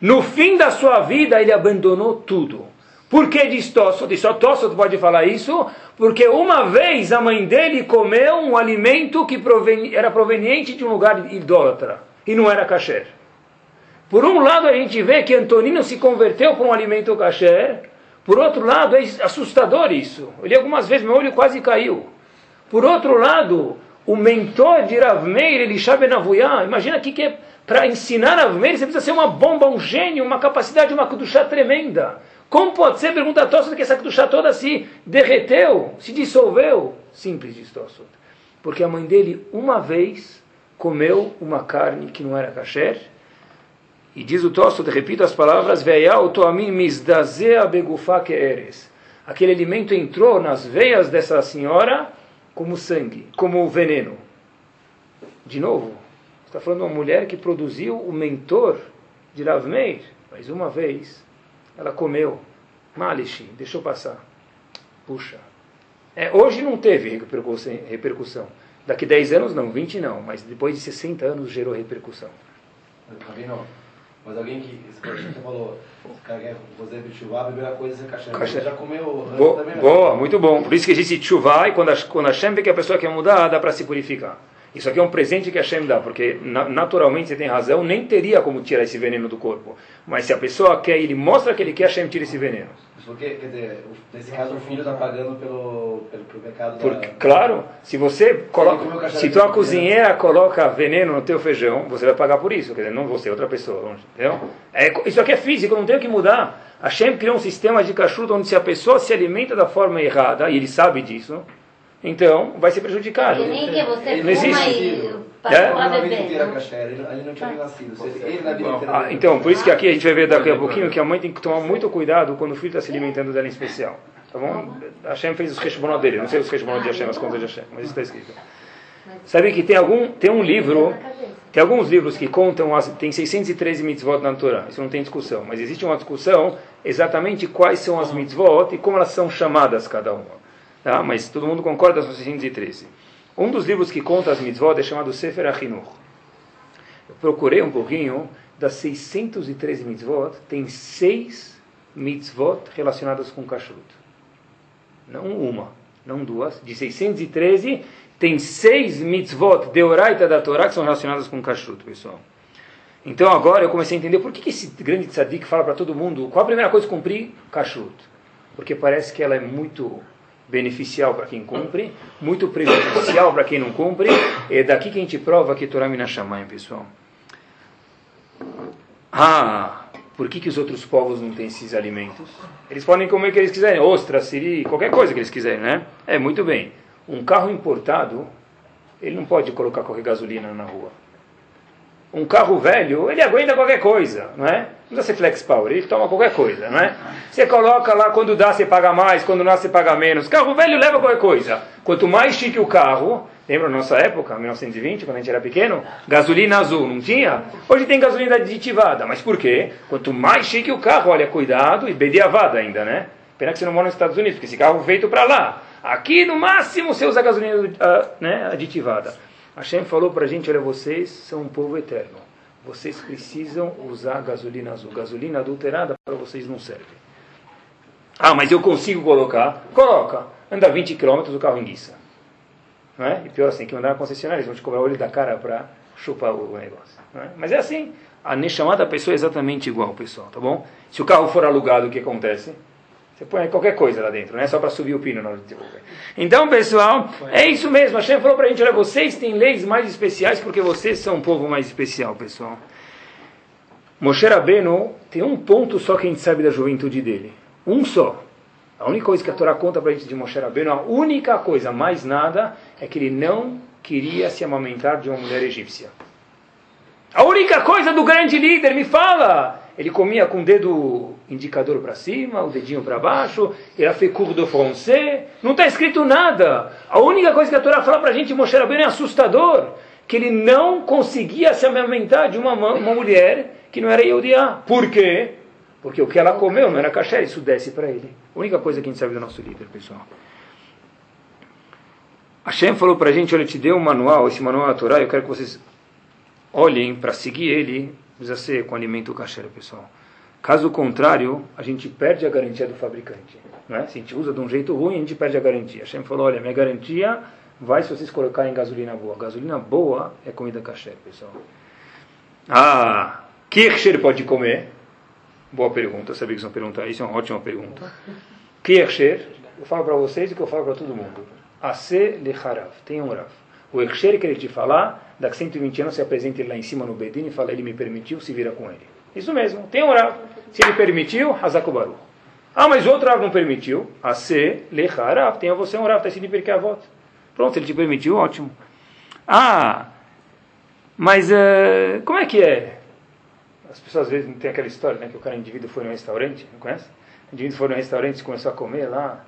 No fim da sua vida, ele abandonou tudo. Por que diz Tossot? Só Tossot pode falar isso, porque uma vez a mãe dele comeu um alimento que era proveniente de um lugar idólatra, e não era kasher. Por um lado, a gente vê que Antonino se converteu para um alimento kasher, por outro lado, é assustador isso. Ele algumas vezes meu olho quase caiu. Por outro lado, o mentor de Rav Meir, Elisha Benavuyá, imagina aqui que é para ensinar Rav Meir, você precisa ser uma bomba, um gênio, uma capacidade, uma kudushá tremenda. Como pode ser, pergunta a Tossot, que essa kudushá toda se derreteu, se dissolveu? Simples, diz Tossot. Porque a mãe dele, uma vez, comeu uma carne que não era kasher, e diz o Tossot, repito as palavras, Aquele alimento entrou nas veias dessa senhora como sangue, como veneno. De novo, está falando de uma mulher que produziu o mentor de Rav Meir, mas uma vez ela comeu, malishi, deixou passar. Puxa. É, hoje não teve repercussão. Daqui 10 anos não, 20 não, mas depois de 60 anos gerou repercussão. Rabino, mas alguém que, você falou, quer fazer chuvá, a primeira coisa é ser kasher. Já comeu Boa, também, né? boa, muito bom. Por isso que existe chuvá, e quando a, quando a Hashem vê que a pessoa quer mudar, dá para se purificar. Isso aqui é um presente que a Hashem dá, porque na, naturalmente você tem razão, nem teria como tirar esse veneno do corpo. Mas se a pessoa quer, ele mostra que ele quer, a Hashem tira esse veneno. Porque, quer dizer, nesse caso o filho está pagando pelo, pelo, pelo pecado Porque, da... claro, se você coloca, se tua veneno. cozinheira coloca veneno no teu feijão, você vai pagar por isso, quer dizer, não você, outra pessoa, entendeu? É, isso aqui é físico, não tem o que mudar. A Hashem criou um sistema de kashrut onde se a pessoa se alimenta da forma errada, e ele sabe disso, então vai ser prejudicado. Que nem que você Não existe. e É? Ah, então, por isso que aqui a gente vai ver daqui a pouquinho que a mãe tem que tomar muito cuidado quando o filho está se alimentando dela em especial. Tá bom? A Hashem fez os reshbonot dele, não sei os reshbonot de Hashem, as contas de Hashem, mas isso está escrito. Sabe que tem algum, tem um livro, tem alguns livros que contam, as, tem 613 mitzvot na Torá, isso não tem discussão, mas existe uma discussão exatamente quais são as mitzvot e como elas são chamadas cada uma. Tá? Mas todo mundo concorda com 613. Um dos livros que conta as mitzvot é chamado Sefer Achinuch. Eu procurei um pouquinho, das 613 mitzvot, tem seis mitzvot relacionadas com kashrut. Não uma, não duas. De 613, tem seis mitzvot de oraita da Torá que são relacionadas com kashrut, pessoal. Então agora eu comecei a entender por que, que esse grande tzadik fala para todo mundo qual a primeira coisa cumprir? Kashrut. Porque parece que ela é muito beneficial para quem cumpre, muito prejudicial para quem não cumpre. É daqui que a gente prova que Torá Mina Shamayim, pessoal. Ah, por que, que os outros povos não têm esses alimentos? Eles podem comer o que eles quiserem, ostra, siri, qualquer coisa que eles quiserem, né? É, muito bem. Um carro importado, ele não pode colocar qualquer gasolina na rua. Um carro velho, ele aguenta qualquer coisa, não é? Não precisa ser flex power, ele toma qualquer coisa, não é? Você coloca lá, quando dá você paga mais, quando dá você paga menos. Carro velho leva qualquer coisa. Quanto mais chique o carro, Lembra nossa época, 1920, quando a gente era pequeno? Gasolina azul, não tinha? Hoje tem gasolina aditivada. Mas por quê? Quanto mais chique o carro, olha, cuidado, e bediavada ainda, né? Pena que você não mora nos Estados Unidos, porque esse carro feito para lá. Aqui, no máximo, você usa gasolina uh, né, aditivada. Hashem falou para a gente, olha, vocês são um povo eterno. Vocês precisam usar gasolina azul. Gasolina adulterada para vocês não serve. Ah, mas eu consigo colocar? Coloca. Anda 20 km, o carro enguiça. Não é? E pior assim, que mandar na concessionária, eles vão te cobrar o olho da cara para chupar o negócio. É? Mas é assim. A chamada pessoa é exatamente igual, pessoal, tá bom? Se o carro for alugado, o que acontece? Você põe qualquer coisa lá dentro, não é só para subir o pino na hora de devolver. Então, pessoal, é isso mesmo. A Hashem falou para a gente, olha, vocês têm leis mais especiais porque vocês são um povo mais especial, pessoal. Moshe Rabbeinu tem um ponto só que a gente sabe da juventude dele. Um só. A única coisa que a Torá conta para a gente de Moshe Rabbeinu, a única coisa, mais nada, é que ele não queria se amamentar de uma mulher egípcia. A única coisa do grande líder, me fala! Ele comia com o dedo indicador para cima, o dedinho para baixo, era fecur do français, não está escrito nada. A única coisa que a Torá fala para a gente, Moshe Rabbeinu, é assustador, que ele não conseguia se amamentar de uma, uma mulher que não era Yehudiá. Por quê? Porque o que ela comeu não era caché, isso desce para ele. A única coisa que a gente sabe do nosso líder, pessoal. Hashem falou para a gente, olha, eu te dei um manual, esse manual da Torá, eu quero que vocês olhem para seguir ele, precisa ser com alimento kasher, pessoal. Caso contrário, a gente perde a garantia do fabricante. Não é? Se a gente usa de um jeito ruim, a gente perde a garantia. Hashem falou, olha, minha garantia vai se vocês colocarem gasolina boa. Gasolina boa é comida kasher, pessoal. Ah, Kircher pode comer? Boa pergunta, sabia que vocês vão perguntar isso, é uma ótima pergunta. Kircher, eu falo para vocês o que eu falo para todo mundo. Ase lecharav, tem um rav. O Ersher que ele te falar, daqui 120 anos se apresenta ele lá em cima no Bedin e fala, ele me permitiu, se vira com ele. Isso mesmo, tem um Rav. Se ele permitiu, Hazakubaru. Ah, mas outro Rav não permitiu. Ase lecharav, tenha você um Rav, está escrito em voto. Pronto, ele te permitiu, ótimo. Ah, mas uh, como é que é? As pessoas às vezes não tem aquela história, né, que o cara indivíduo foi no restaurante, não conhece? O indivíduo foi no restaurante e começou a comer lá.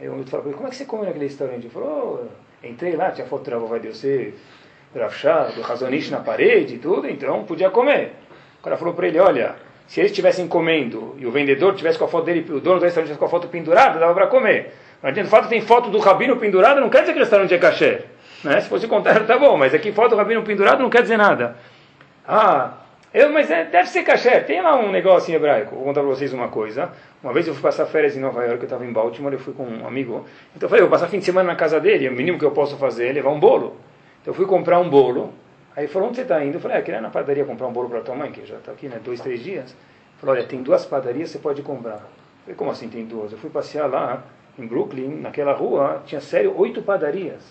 Aí o outro falou, como é que você come naquele restaurante? Ele falou, oh, entrei lá, tinha foto do Rav Vai Deus, do Rafshah, do Razonish na parede e tudo, então podia comer. O cara falou para ele, olha, se eles estivessem comendo e o vendedor tivesse com a foto dele, o dono do restaurante tivesse com a foto pendurada, dava para comer. Não adianta, o fato tem foto do rabino pendurada, não quer dizer que o restaurante é caché. Né? Se fosse contrário, tá bom, mas aqui foto do rabino pendurado não quer dizer nada. Ah, eu, mas é, deve ser caché. Tem lá um negócio em hebraico. Vou contar para vocês uma coisa. Uma vez eu fui passar férias em Nova York, eu estava em Baltimore, eu fui com um amigo. Então eu falei, eu vou passar fim de semana na casa dele, o mínimo que eu posso fazer é levar um bolo. Então eu fui comprar um bolo. Aí ele falou, onde você está indo? Eu falei, ah, queria ir na padaria comprar um bolo para tua mãe, que já está aqui, né, dois, três dias. Ele falou, olha, tem duas padarias, você pode comprar. Eu falei, como assim tem duas? Eu fui passear lá, em Brooklyn, naquela rua, tinha sério oito padarias.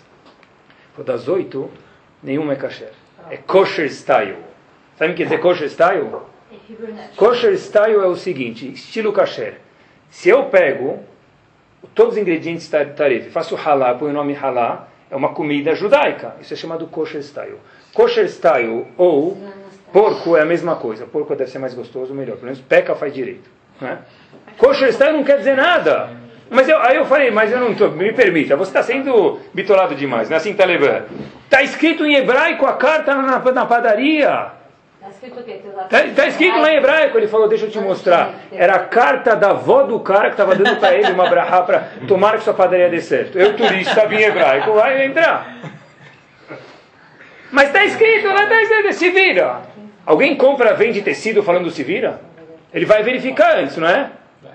Falei, das oito, nenhuma é kasher. É kosher style. Sabe o que quer dizer kosher style? Kosher style é o seguinte, estilo kasher. Se eu pego todos os ingredientes tarefa, faço halá, põe o nome halá, é uma comida judaica. Isso é chamado kosher style. Kosher style ou porco é a mesma coisa. Porco deve ser mais gostoso, melhor. Pelo menos peca faz direito. Né? Kosher style não quer dizer nada. Mas eu, aí eu falei, mas eu não estou, me permita, você está sendo bitolado demais, não é assim levando. Está escrito em hebraico a carta na, na padaria. Está escrito o quê? Está tá escrito lá em hebraico, ele falou, deixa eu te mostrar. Era a carta da avó do cara que estava dando para ele uma brahá para tomar que sua padaria dê certo. Eu, turista, vim em hebraico, vai entrar. Mas está escrito lá, está escrito, se vira. Alguém compra, vende tecido falando se vira? Ele vai verificar antes, não é?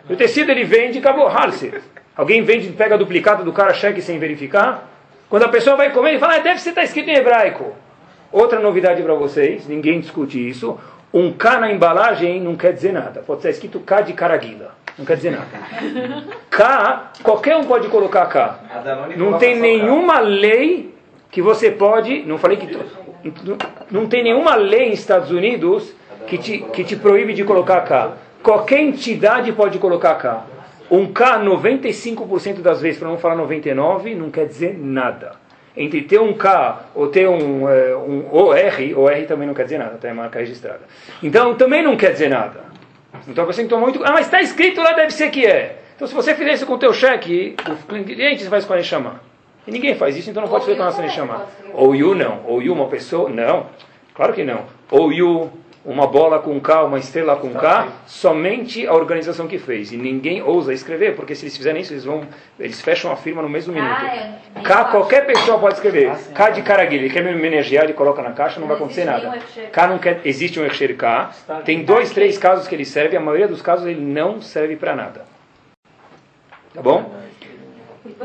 O tecido ele vende e acabou, Harse. Alguém vende, pega duplicado do cara, cheque sem verificar. Quando a pessoa vai comer, ele fala, ah, deve ser tá escrito em hebraico. Outra novidade para vocês, ninguém discute isso. Um K na embalagem não quer dizer nada. Pode ser escrito K de Caraguila. Não quer dizer nada. K, qualquer um pode colocar K. Não tem nenhuma lei que você pode. Não falei que. Não tem nenhuma lei nos Estados Unidos que te, que te proíbe de colocar K. Qualquer entidade pode colocar K. Um K, 95% das vezes, para não falar 99%, não quer dizer nada. Entre ter um K ou ter um, é, um OR, OR também não quer dizer nada, tá? é marca registrada. Então também não quer dizer nada. Então você tem que tomar muito. Ah, mas está escrito lá, deve ser que é. Então se você fizer isso com o teu cheque, o cliente vai escolher chamar. E ninguém faz isso, então não pode fazer com a nossa Neshama. Ou Yu não. Ou Yu uma pessoa, não. Claro que não. Ou Yu uma bola com K, uma estrela com K, somente a organização que fez. E ninguém ousa escrever, porque se eles fizerem isso, eles vão, eles fecham a firma no mesmo minuto. Ah, é. K, qualquer pessoa pode escrever. K de Caraguilha, ele quer me homenagear, ele coloca na caixa, não vai acontecer nada. K não quer, existe um Efsher K, tem dois, três casos que ele serve, a maioria dos casos ele não serve para nada. Tá bom?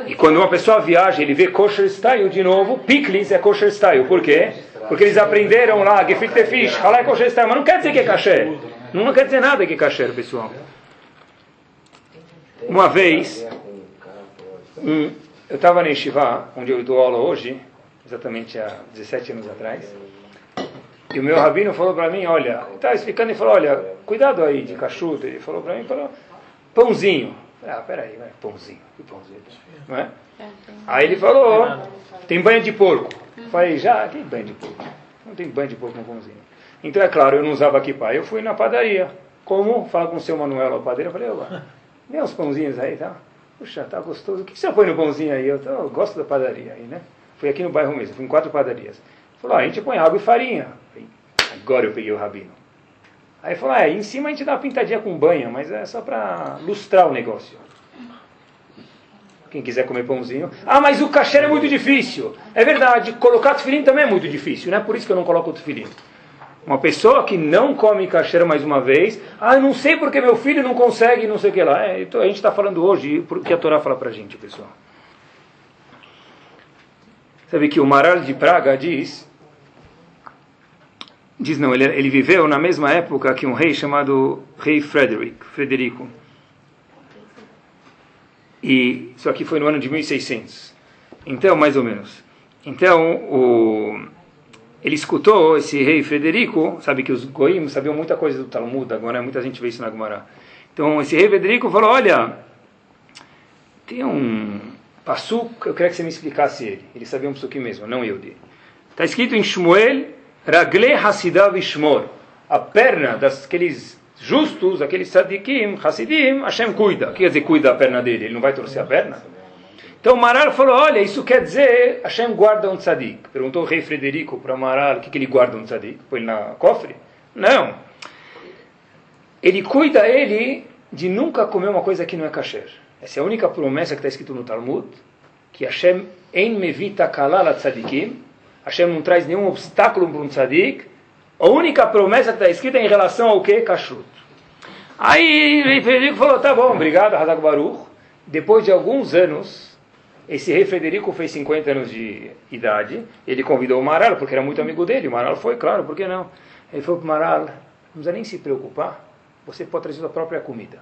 E quando uma pessoa viaja, ele vê kosher style de novo, picles é kosher style. Por quê? Porque eles aprenderam lá, gefilte fish, halá é kosher style, mas não quer dizer que é kasher. Não quer dizer nada que é kasher, pessoal. Uma vez, um, eu estava na Yeshiva, onde eu dou aula hoje, exatamente há 17 anos atrás, e o meu rabino falou para mim, olha, estava explicando e falou, olha, cuidado aí de cachuta. Ele falou para mim, falou, pãozinho. Ah, peraí, vai, pãozinho, que pãozinho, não é? Aí ele falou, tem banho de porco. Falei, já, tem banho de porco. Não tem banho de porco no pãozinho. Então, é claro, eu não usava kippah. Eu fui na padaria. Como? Fala com o seu Manuel, o padeiro. Eu falei, opa, dê [LAUGHS] uns pãozinhos aí, tá? Puxa, tá gostoso. O que você põe no pãozinho aí? Eu, tô- eu gosto da padaria aí, né? Fui aqui no bairro mesmo, fui em quatro padarias. Falou, ah, a gente põe água e farinha. Falei, Agora eu peguei o rabino. Aí falou, é, em cima a gente dá uma pintadinha com banha, mas é só para lustrar o negócio. Quem quiser comer pãozinho. Ah, mas o kasher é muito difícil. É verdade, colocar tefilim também é muito difícil, né? Por isso que eu não coloco o tefilim. Uma pessoa que não come kasher mais uma vez, ah, não sei porque meu filho não consegue, não sei o que lá. É, então a gente está falando hoje porque a Torá fala pra gente, pessoal. Sabe que o Maral de Praga diz, diz não, ele, ele viveu na mesma época que um rei chamado Rei Frederick, Frederico. E isso aqui foi no ano de 1600. Então, mais ou menos. Então, o, ele escutou esse rei Frederico, sabe que os goim sabiam muita coisa do Talmud, agora muita gente vê isso na Gemara. Então, esse rei Frederico falou, olha, tem um passuk, eu queria que você me explicasse ele. Ele sabia um passuk mesmo, não eu dele. Está escrito em Shmuel, Ragle Hasidav Ishmor. A perna daqueles justos, aqueles tzadikim, Hasidim, Hashem cuida. O que quer dizer cuida da perna dele? Ele não vai torcer a perna? Então Maral falou, olha, isso quer dizer Hashem guarda um tzadik. Perguntou o rei Frederico para Maral, o que, que ele guarda um tzadik? Põe ele na cofre? Não. Ele cuida ele de nunca comer uma coisa que não é kasher. Essa é a única promessa que está escrito no Talmud, que Hashem en mevita kalala tzadikim, Hashem não traz nenhum obstáculo para um tzadik, a única promessa que está escrita é em relação ao que? Kashrut. Aí o Frederico falou, tá bom, obrigado, Hazak Baruch. Depois de alguns anos, esse rei Frederico fez 50 anos de idade, ele convidou o Maral, porque era muito amigo dele, o Maral foi, claro, por que não? Ele falou para o Maral, não precisa nem se preocupar, você pode trazer sua própria comida.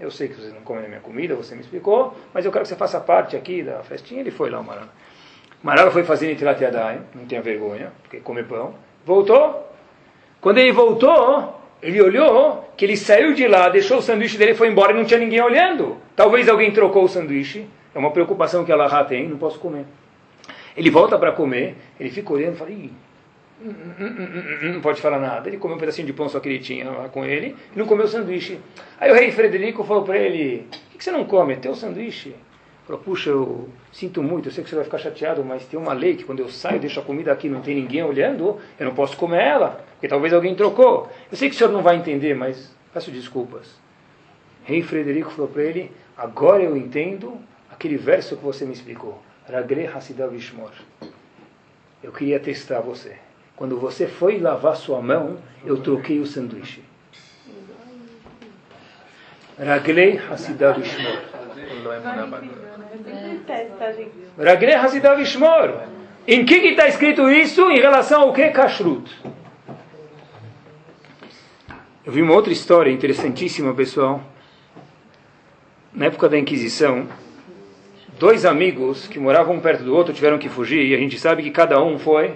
Eu sei que você não come a minha comida, você me explicou, mas eu quero que você faça parte aqui da festinha. Ele foi lá, o Maral. Maral foi fazer Nitilat não tenha vergonha, porque come pão. Voltou. Quando ele voltou, ele olhou que ele saiu de lá, deixou o sanduíche dele foi embora e não tinha ninguém olhando. Talvez alguém trocou o sanduíche. É uma preocupação que a Laha tem, não posso comer. Ele volta para comer, ele fica olhando e fala, Ih, hum, hum, hum, não pode falar nada. Ele comeu um pedacinho de pão só que ele tinha lá com ele e não comeu o sanduíche. Aí o rei Frederico falou para ele, por que você não come? É teu sanduíche. Falou, puxa, eu sinto muito, eu sei que você vai ficar chateado, mas tem uma lei que quando eu saio, deixo a comida aqui, não tem ninguém olhando, eu não posso comer ela, porque talvez alguém trocou. Eu sei que o senhor não vai entender, mas peço desculpas. Rei Frederico falou para ele, agora eu entendo aquele verso que você me explicou. Ragle Hasidav Ishmor. Eu queria testar você. Quando você foi lavar sua mão, eu troquei o sanduíche. Raglei Hasidav Ishmor. Raglei Hasidav Ishmor. Em que está escrito isso em relação ao que? Kashrut. Eu vi uma outra história interessantíssima, pessoal. Na época da Inquisição, dois amigos que moravam um perto do outro tiveram que fugir e a gente sabe que cada um foi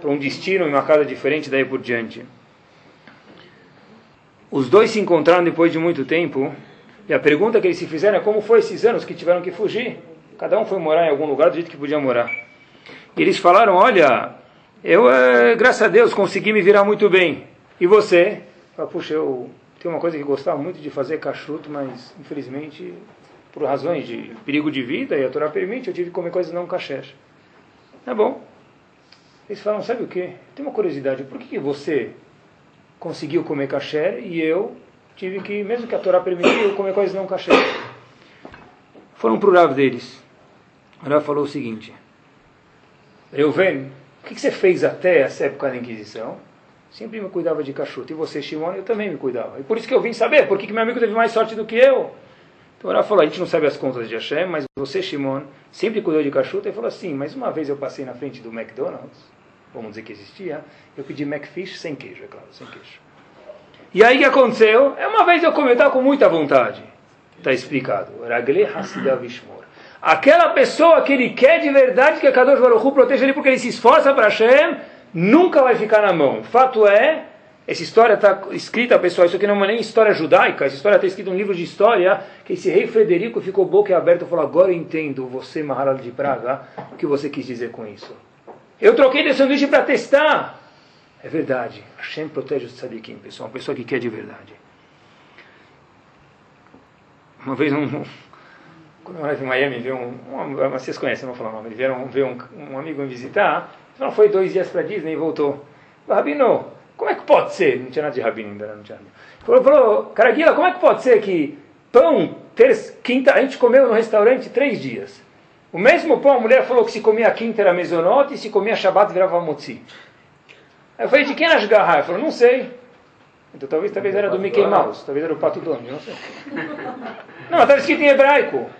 para um destino em uma casa diferente daí por diante. Os dois se encontraram depois de muito tempo e a pergunta que eles se fizeram é como foi esses anos que tiveram que fugir? Cada um foi morar em algum lugar do jeito que podia morar. E eles falaram, olha, eu, eh, graças a Deus, consegui me virar muito bem. E você? Fala, Puxa, eu tenho uma coisa que gostava muito de fazer, cachuto, mas infelizmente por razões de perigo de vida, e a Torá permite, eu tive que comer coisas não kasher. Tá bom. Eles falam, sabe o que? Tem uma curiosidade, por que você conseguiu comer kasher e eu tive que, mesmo que a Torá permitiu, comer coisas não kasher? Foram para o Rav deles. O Rav falou o seguinte, Reuven, o que que você fez até essa época da Inquisição? Sempre me cuidava de cachuto. E você, Shimon, eu também me cuidava. E por isso que eu vim saber, por que que meu amigo teve mais sorte do que eu? Então ela falou, a gente não sabe as contas de Hashem, mas você, Shimon, sempre cuidou de cachuta. E falou assim, mas uma vez eu passei na frente do McDonald's, vamos dizer que existia, eu pedi McFish sem queijo, é claro, sem queijo. E aí o que aconteceu? É uma vez eu estava com muita vontade. Está explicado. Aquela pessoa que ele quer de verdade que a Kadosh Baruch Hu proteja ele porque ele se esforça para Hashem, nunca vai ficar na mão. Fato é, essa história está escrita, pessoal, isso aqui não é nem história judaica, essa história está escrita em um livro de história, que esse rei Frederico ficou boca aberta e falou, agora eu entendo, você, Maharaj de Praga, o que você quis dizer com isso. Eu troquei de sanduíche para testar. É verdade, Hashem protege os tzadikim, pessoal, uma pessoa que quer de verdade. Uma vez, um, quando eu morava em Miami, veio um, um, vocês conhecem, não vou falar o nome, vieram, veio um, um amigo me visitar, não foi dois dias para Disney e voltou. Rabino, como é que pode ser? Não tinha nada de rabino ainda, não tinha nada. Falou, falou Caraguila, como é que pode ser que pão, ter, quinta, a gente comeu no restaurante três dias. O mesmo pão, a mulher falou que se comia quinta era mesonote e se comia shabat virava motzi. Aí eu falei, de quem era as garras? Ele falou, não sei. Então talvez, talvez era do Mickey Mouse, talvez era o Pato Donald, não sei. [LAUGHS] Não, estava escrito em hebraico.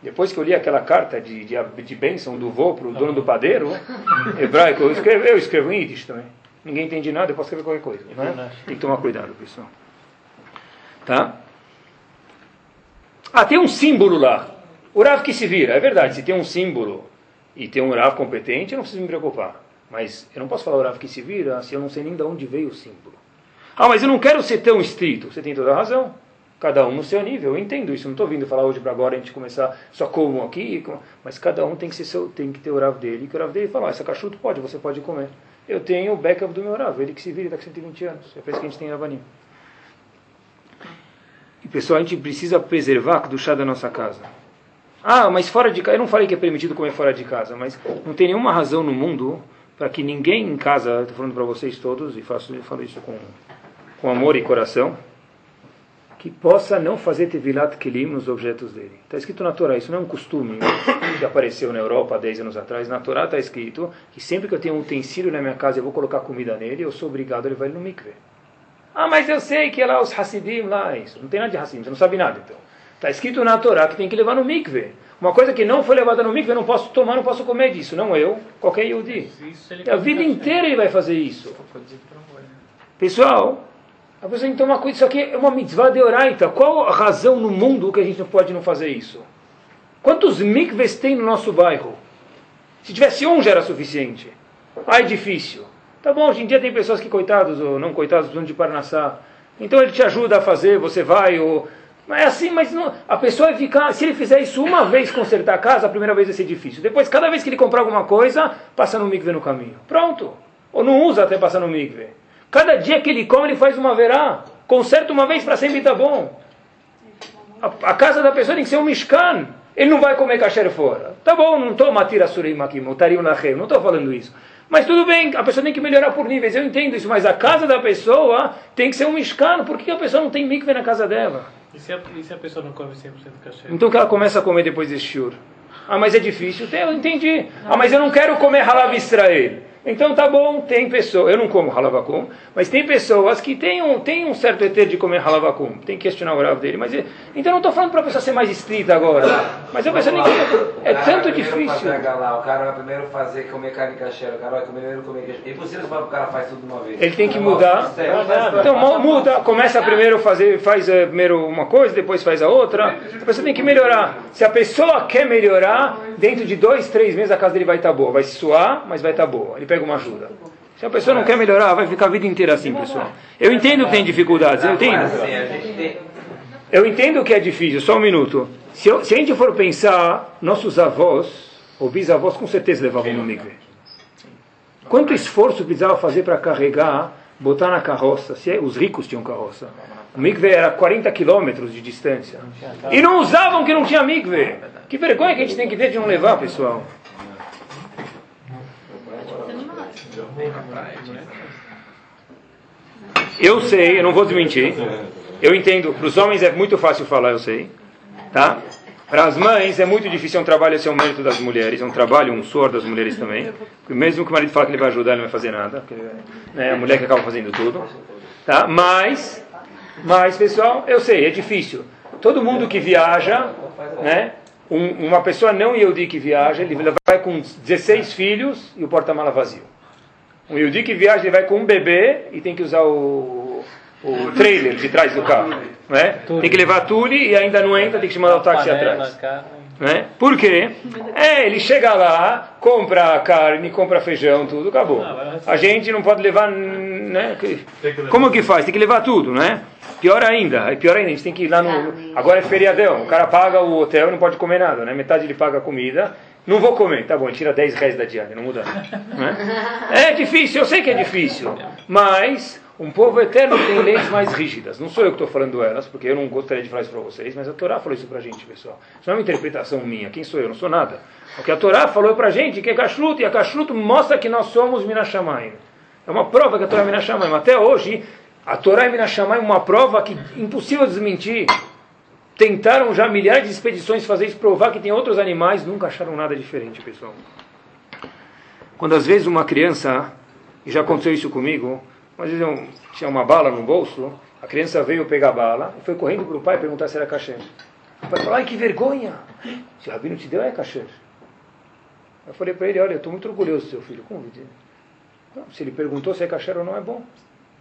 Depois que eu li aquela carta de, de, de bênção do vô para o dono do padeiro, [LAUGHS] hebraico, eu escrevo, eu escrevo em Yiddish também. Ninguém entende nada, eu posso escrever qualquer coisa. Né? Tem que tomar cuidado, pessoal. Tá? Ah, tem um símbolo lá. O Rav que se vira, é verdade, se tem um símbolo e tem um Rav competente, eu não preciso me preocupar. Mas eu não posso falar o Rav que se vira se eu não sei nem de onde veio o símbolo. Ah, mas eu não quero ser tão estrito. Você tem toda a razão. Cada um no seu nível. Eu entendo isso. Não estou vindo falar hoje para agora a gente começar só como aqui. Mas cada um tem que, ser seu, tem que ter o Rav dele. Que o Rav dele fala, ah, essa cachuto pode, você pode comer. Eu tenho o backup do meu Rav. Ele que se vira, está com 120 anos. É por isso que a gente tem Avanim. E pessoal, a gente precisa preservar do chá da nossa casa. Ah, mas fora de casa. Eu não falei que é permitido comer fora de casa, mas não tem nenhuma razão no mundo para que ninguém em casa, estou falando para vocês todos, e faço, falo isso com, com amor e coração, que possa não fazer tevilat kelim nos objetos dele. Está escrito na Torá, isso não é um costume [COUGHS] que apareceu na Europa há 10 anos atrás. Na Torá está escrito que sempre que eu tenho um utensílio na minha casa e vou colocar comida nele, eu sou obrigado a levar ele no mikve. Ah, mas eu sei que é lá os Hassidim, lá, isso. Não tem nada de Hassidim, você não sabe nada então. Está escrito na Torá que tem que levar no mikve. Uma coisa que não foi levada no mikve, eu não posso tomar, não posso comer disso. Não eu, qualquer Yudi. A vida inteira ele vai fazer isso. Pessoal, a pessoa tem que tomar cuidado. Isso aqui é uma mitzvah de oraita. Qual a razão no mundo que a gente não pode não fazer isso? Quantos mikves tem no nosso bairro? Se tivesse um já era suficiente. Ah, é difícil. Tá bom, hoje em dia tem pessoas que, coitados ou não coitados, precisam de Parnassá. Então ele te ajuda a fazer, você vai, ou... Mas é assim, mas não, a pessoa vai ficar, se ele fizer isso uma vez consertar a casa, a primeira vez vai ser difícil. Depois, cada vez que ele comprar alguma coisa, passa no mikve no caminho. Pronto. Ou não usa até passar no mikve. Cada dia que ele come, ele faz uma verá. Conserta uma vez para sempre está bom. A, a, casa da pessoa tem que ser um mishkan. Ele não vai comer kasher fora. Tá bom, não estou matira surim aqui, mutarim lachem, não estou falando isso. Mas tudo bem, a pessoa tem que melhorar por níveis, eu entendo isso, mas a casa da pessoa tem que ser um mishkan. Por que a pessoa não tem mikve na casa dela? E se a, e se a pessoa não come 100% kasher? Então que ela começa a comer depois desse shur. Ah, mas é difícil. Eu entendi. Ah, mas eu não quero comer halav Israel. Então tá bom, tem pessoas, eu não como halavakum, mas tem pessoas que têm um, têm um certo eter de comer halavakum, tem que questionar o grave dele, mas então não estou falando para a pessoa ser mais estrita agora, mas a pessoa nem é tanto difícil. Lá, o cara vai primeiro fazer comer carne cacheira, o cara vai primeiro comer queijo. É impossível falar para o cara faz tudo de uma vez. Ele tem que mudar. Então muda, começa primeiro fazer, faz eh, primeiro uma coisa, depois faz a outra. A pessoa tem que melhorar. Se a pessoa quer melhorar, dentro de dois, três meses a casa dele vai estar boa, vai se suar, mas vai estar boa. Ele pega uma ajuda. Se a pessoa não quer melhorar, vai ficar a vida inteira assim, pessoal. Eu entendo que tem dificuldades, eu entendo. Eu entendo que é difícil, só um minuto. Se, eu, se a gente for pensar, nossos avós, ou bisavós, com certeza levavam no mikve. Quanto esforço precisava fazer para carregar botar na carroça, se é, os ricos tinham carroça. O mikve era 40 quilômetros de distância. E não usavam que não tinha mikve. Que vergonha que a gente tem que ter de não levar, pessoal. Eu sei, eu não vou desmentir. Eu entendo, para os homens é muito fácil falar, eu sei. Tá? Para as mães é muito difícil, é um trabalho, esse é o mérito das mulheres, é um trabalho, um suor das mulheres também. Porque mesmo que o marido fale que ele vai ajudar, ele não vai fazer nada. Né, a mulher que acaba fazendo tudo. Tá? Mas, mas, pessoal, eu sei, é difícil. Todo mundo que viaja, né? Um, uma pessoa não Yehudi que viaja, ele vai com 16 filhos e o porta-mala vazio. Um Yehudi que viaja, ele vai com um bebê e tem que usar o, o trailer de trás do carro. Né? Tem que levar tule e ainda não entra, tem que mandar o táxi atrás. Né? Por quê? É, ele chega lá, compra carne, compra feijão, tudo, acabou. A gente não pode levar. Né? Como que faz? Tem que levar tudo, né? Pior ainda, é pior ainda, a gente tem que ir lá no. Agora é feriadão, o cara paga o hotel e não pode comer nada, né? Metade ele paga a comida. Não vou comer, tá bom, tira 10 reais da diária, não muda. Né? É difícil, eu sei que é difícil, mas um povo eterno tem leis mais rígidas. Não sou eu que estou falando elas, porque eu não gostaria de falar isso para vocês, mas a Torá falou isso para a gente, pessoal. Isso não é uma interpretação minha. Quem sou eu? Não sou nada. O que a Torá falou para a gente que é kashrut, e a kashrut mostra que nós somos Minashamayim. É uma prova que a Torá é Minashamayim. Até hoje, a Torá e Minashamayim é uma prova que impossível desmentir. Tentaram já milhares de expedições fazer isso, provar que tem outros animais, nunca acharam nada diferente, pessoal. Quando às vezes uma criança, e já aconteceu isso comigo, às vezes eu tinha uma bala no bolso, a criança veio pegar a bala e foi correndo para o pai perguntar se era cachê. O pai falou, ai que vergonha! Se o Rabino te deu, é cachê. Eu falei para ele, olha, eu estou muito orgulhoso do seu filho. Como não, se ele perguntou se é cachê ou não, é bom.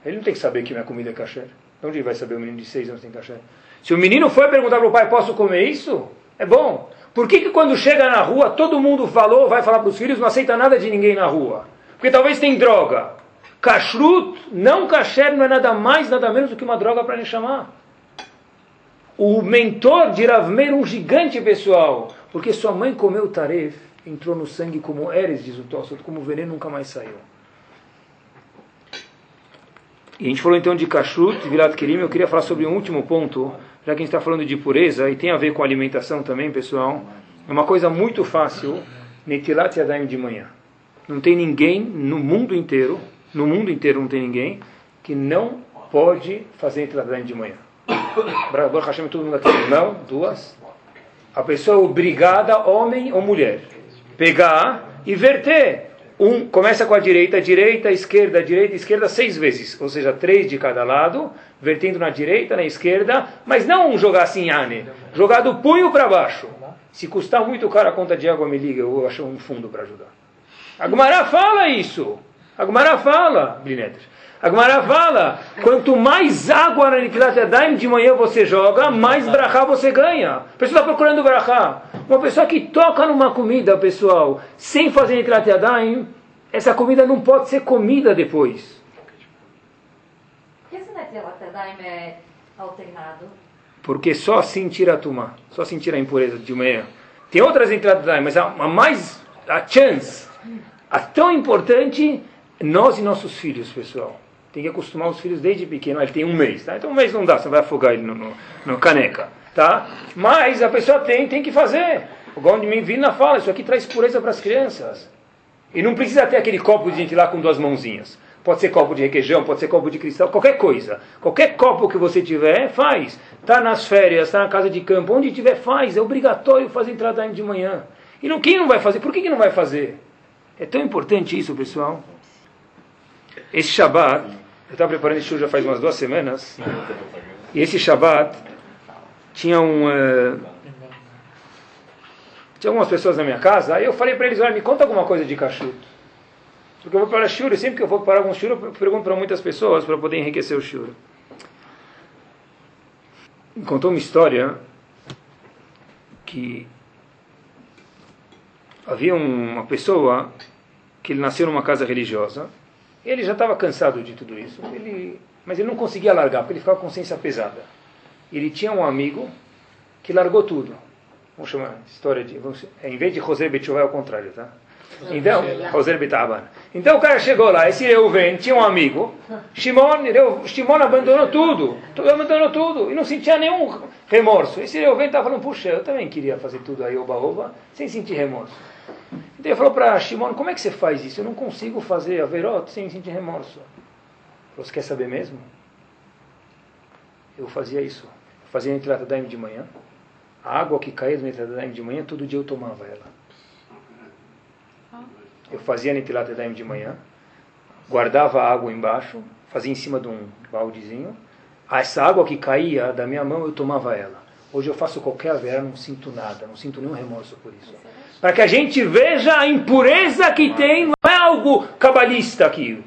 Ele não tem que saber que minha comida é cachê. De onde ele vai saber o menino de seis anos tem cachê? Se o menino foi perguntar para o pai, posso comer isso? É bom. Por que, que quando chega na rua, todo mundo falou, vai falar para os filhos, não aceita nada de ninguém na rua? Porque talvez tem droga. Kashrut, não kasher, não é nada mais, nada menos do que uma droga para chamar. O mentor de Rav Meir, um gigante pessoal, porque sua mãe comeu taref, entrou no sangue como Eres, diz o Tossot, como veneno nunca mais saiu. E a gente falou então de Kashrut, Virat Kerim, eu queria falar sobre um último ponto, já que a gente está falando de pureza, e tem a ver com alimentação também, pessoal. É uma coisa muito fácil, Netilat Yadayim de manhã. Não tem ninguém no mundo inteiro no mundo inteiro não tem ninguém que não pode fazer Netilat de manhã. Baruch Hashem, todo mundo aqui. Não, duas. A pessoa é obrigada, homem ou mulher, pegar e verter. Um começa com a direita, direita, esquerda, direita, esquerda, seis vezes. Ou seja, três de cada lado, vertendo na direita, na esquerda, mas não jogar assim, ane. Jogar do punho para baixo. Se custar muito caro a conta de água, me liga, eu acho um fundo para ajudar. A Gumará fala isso. A Gumara fala, Blineter. A Gumara fala, quanto mais água na Nitilat Yadayim de manhã você joga, mais brachá você ganha. A pessoa está procurando brachá. Uma pessoa que toca numa comida, pessoal, sem fazer Nitilat Yadayim, essa comida não pode ser comida depois. Por que esse Nitilat Yadayim é alternado? Porque só assim tira a tuma, só assim tira a impureza de manhã. Tem outras Yadayim, mas a, a mais, a chance, a tão importante nós e nossos filhos, pessoal. Tem que acostumar os filhos desde pequeno. Ele tem um mês, tá? Então um mês não dá, você vai afogar ele no, no, no caneca, tá? Mas a pessoa tem, tem que fazer. O Gondim Vina fala, isso aqui traz pureza para as crianças. E não precisa ter aquele copo de gente lá com duas mãozinhas. Pode ser copo de requeijão, pode ser copo de cristal, qualquer coisa. Qualquer copo que você tiver, faz. Está nas férias, está na casa de campo, onde tiver, faz. É obrigatório fazer entrada de manhã. E não, quem não vai fazer? Por que, que não vai fazer? É tão importante isso, pessoal. Esse Shabat, eu estava preparando esse já faz umas duas semanas, e esse Shabat tinha um. Uh, tinha algumas pessoas na minha casa, aí eu falei para eles: olha, me conta alguma coisa de cachuto. Porque eu vou para shura, sempre que eu vou para algum shura, eu pergunto para muitas pessoas para poder enriquecer o shura. Contou uma história que havia uma pessoa que ele nasceu numa casa religiosa ele já estava cansado de tudo isso, ele, mas ele não conseguia largar, porque ele ficava com consciência pesada. Ele tinha um amigo que largou tudo. Vamos chamar história de. Vamos, é, em vez de José Betchuvá, é o contrário, tá? Então, Roser Bitaban. Então o cara chegou lá, esse Reuven tinha um amigo, Shimon, Shimon abandonou tudo, tudo, abandonou tudo, e não sentia nenhum remorso. Esse Reuven estava falando, puxa, eu também queria fazer tudo aí, oba-oba, sem sentir remorso. Então ele falou para Shimon, como é que você faz isso? Eu não consigo fazer averot sem sentir remorso. Ele falou, você quer saber mesmo? Eu fazia isso. Eu fazia Netilat Daim de manhã, a água que caía do Netilat Daim de manhã, todo dia eu tomava ela. Eu fazia Netilat Daim de manhã, guardava a água embaixo, fazia em cima de um baldezinho. Essa água que caía da minha mão, eu tomava ela. Hoje eu faço qualquer averá, não sinto nada, não sinto nenhum remorso por isso. Para que a gente veja a impureza que tem, não é algo cabalista aqui.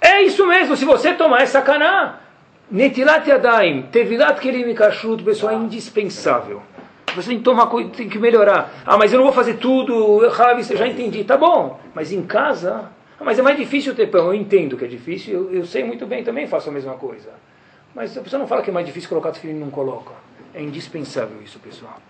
É isso mesmo, se você tomar essa caná, Netilat Yadayim, Tevilat Kelim Kashrut, pessoal, é indispensável. Você tem que tomar tem que melhorar. Ah, mas eu não vou fazer tudo, Ravi, eu já entendi. Tá bom, mas em casa. Ah, mas é mais difícil ter pão. Eu entendo que é difícil, eu, eu sei muito bem, também faço a mesma coisa. Mas a pessoa não fala que é mais difícil colocar filho e não coloca. É indispensável isso, pessoal.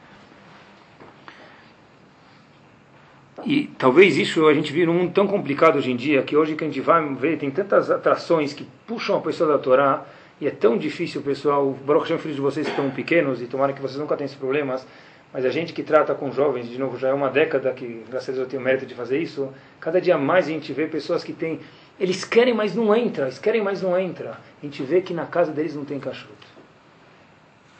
E talvez isso a gente vive num mundo tão complicado hoje em dia, que hoje que a gente vai ver, tem tantas atrações que puxam a pessoa da Torá, e é tão difícil, pessoal. Baruch Hashem, filhos de vocês estão pequenos, e tomara que vocês nunca tenham esses problemas, mas a gente que trata com jovens, de novo, já é uma década que, graças a Deus, eu tenho mérito de fazer isso, cada dia mais a gente vê pessoas que têm. Eles querem, mas não entra, eles querem, mas não entra. A gente vê que na casa deles não tem cachorro.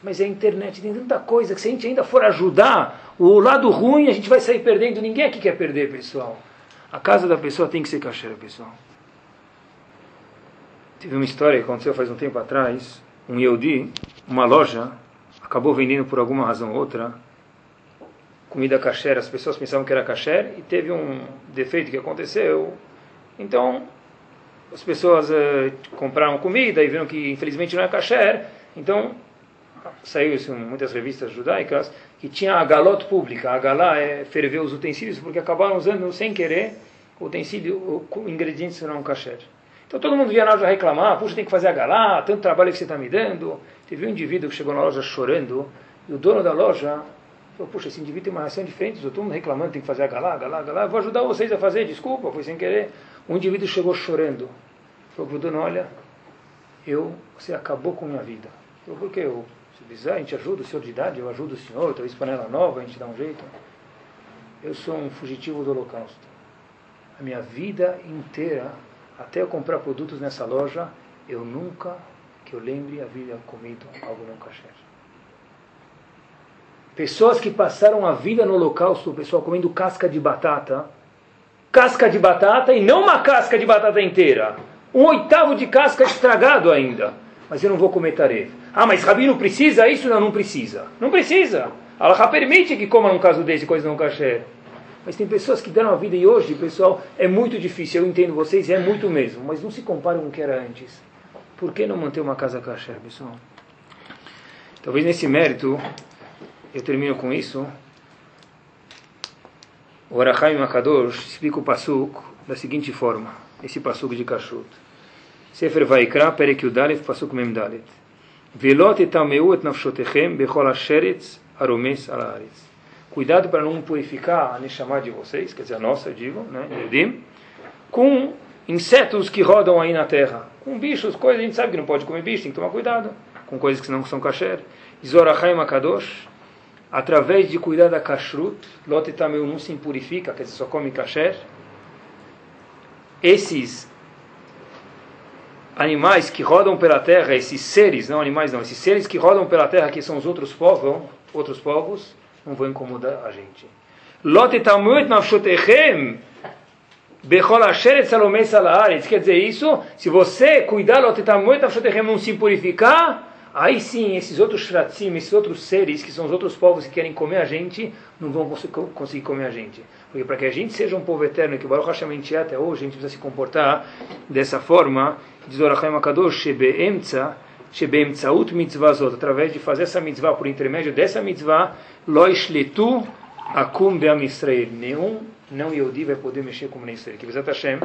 Mas é a internet, tem tanta coisa que se a gente ainda for ajudar, o lado ruim a gente vai sair perdendo. Ninguém aqui quer perder, pessoal. A casa da pessoa tem que ser cacheira, pessoal. Teve uma história que aconteceu faz um tempo atrás. Um Yehudi, uma loja, acabou vendendo por alguma razão ou outra comida kasher. As pessoas pensavam que era kasher e teve um defeito que aconteceu. Então, as pessoas eh, compraram comida e viram que infelizmente não é kasher. Então, saiu isso em muitas revistas judaicas que tinha a galot pública. A galá é ferver os utensílios porque acabaram usando sem querer o utensílio, o ingredientes não kasher. Então todo mundo via na loja reclamar, puxa, tem que fazer a galá, tanto trabalho que você está me dando. Teve um indivíduo que chegou na loja chorando, e o dono da loja falou, puxa, esse indivíduo tem uma reação diferente, todo mundo reclamando, tem que fazer a galá, galá, galá, eu vou ajudar vocês a fazer, desculpa, foi sem querer. O indivíduo chegou chorando, falou para o dono, olha, eu, você acabou com minha vida. Falou, por que eu? A gente ajuda o senhor de idade, eu ajudo o senhor, talvez panela nova, a gente dá um jeito. Eu sou um fugitivo do holocausto. A minha vida inteira até eu comprar produtos nessa loja, eu nunca, que eu lembre, havia comido algo não kasher. Pessoas que passaram a vida no holocausto, o pessoal comendo casca de batata, casca de batata e não uma casca de batata inteira, um oitavo de casca estragado ainda. Mas eu não vou comer tarefa. Ah, mas Rabino precisa isso? Não, não precisa. Não precisa. Allah permite que coma num caso desse coisa não kasher. Mas tem pessoas que deram a vida e hoje, pessoal, é muito difícil. Eu entendo vocês, é muito mesmo. Mas não se compara com o que era antes. Por que não manter uma casa kasher, pessoal? Talvez nesse mérito, eu termino com isso. O Arachai Makadosh explica o Passuk da seguinte forma: esse Passuk de Kashrut. Sefer Vaikra, Perek Yudalef, Passuk Mem Dalet. Velot etameu et nafshotechem bechol asheretz aromes ala aretz cuidado para não purificar a Neshama de vocês, quer dizer, a nossa, digo, né, Yedim, com insetos que rodam aí na terra, com bichos, coisas, a gente sabe que não pode comer bicho, tem que tomar cuidado, com coisas que não são kasher. Zorachai Makadosh, através de cuidar da kashrut, Lot Tameu não se impurifica, quer dizer, só come kasher. Esses animais que rodam pela terra, esses seres, não animais não, esses seres que rodam pela terra, que são os outros povos, outros povos, não vão incomodar a gente. Quer dizer isso, se você cuidar não se purificar, aí sim esses outros shratzim, esses outros seres, que são os outros povos que querem comer a gente, não vão conseguir comer a gente. Porque para que a gente seja um povo eterno, que o Baruch Hashem é até hoje, a gente precisa se comportar dessa forma, diz Orachai Makadosh, shebe'emtza, shebe'emtzaut mitzvazot, através de fazer essa mitzvah, por intermédio dessa mitzvah, loishletu akum be'am Israel. Nenhum não Yehudi vai poder mexer com o Israel. Que Bezat Hashem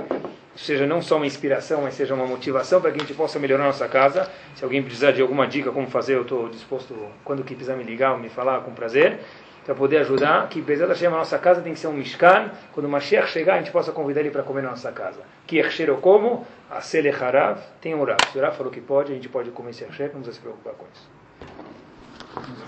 seja não só uma inspiração, mas seja uma motivação para que a gente possa melhorar nossa casa. Se alguém precisar de alguma dica como fazer, eu estou disposto, quando que precisar me ligar me falar, com prazer. Para poder ajudar, que Bezat Hashem, a nossa casa tem que ser um Mishkan, quando o Mashiach chegar, a gente possa convidar ele para comer na nossa casa. Que Echshero como, a Harav, tem um Rav. Se o Rav falou que pode, a gente pode comer esse Echsher, não precisa se preocupar com isso.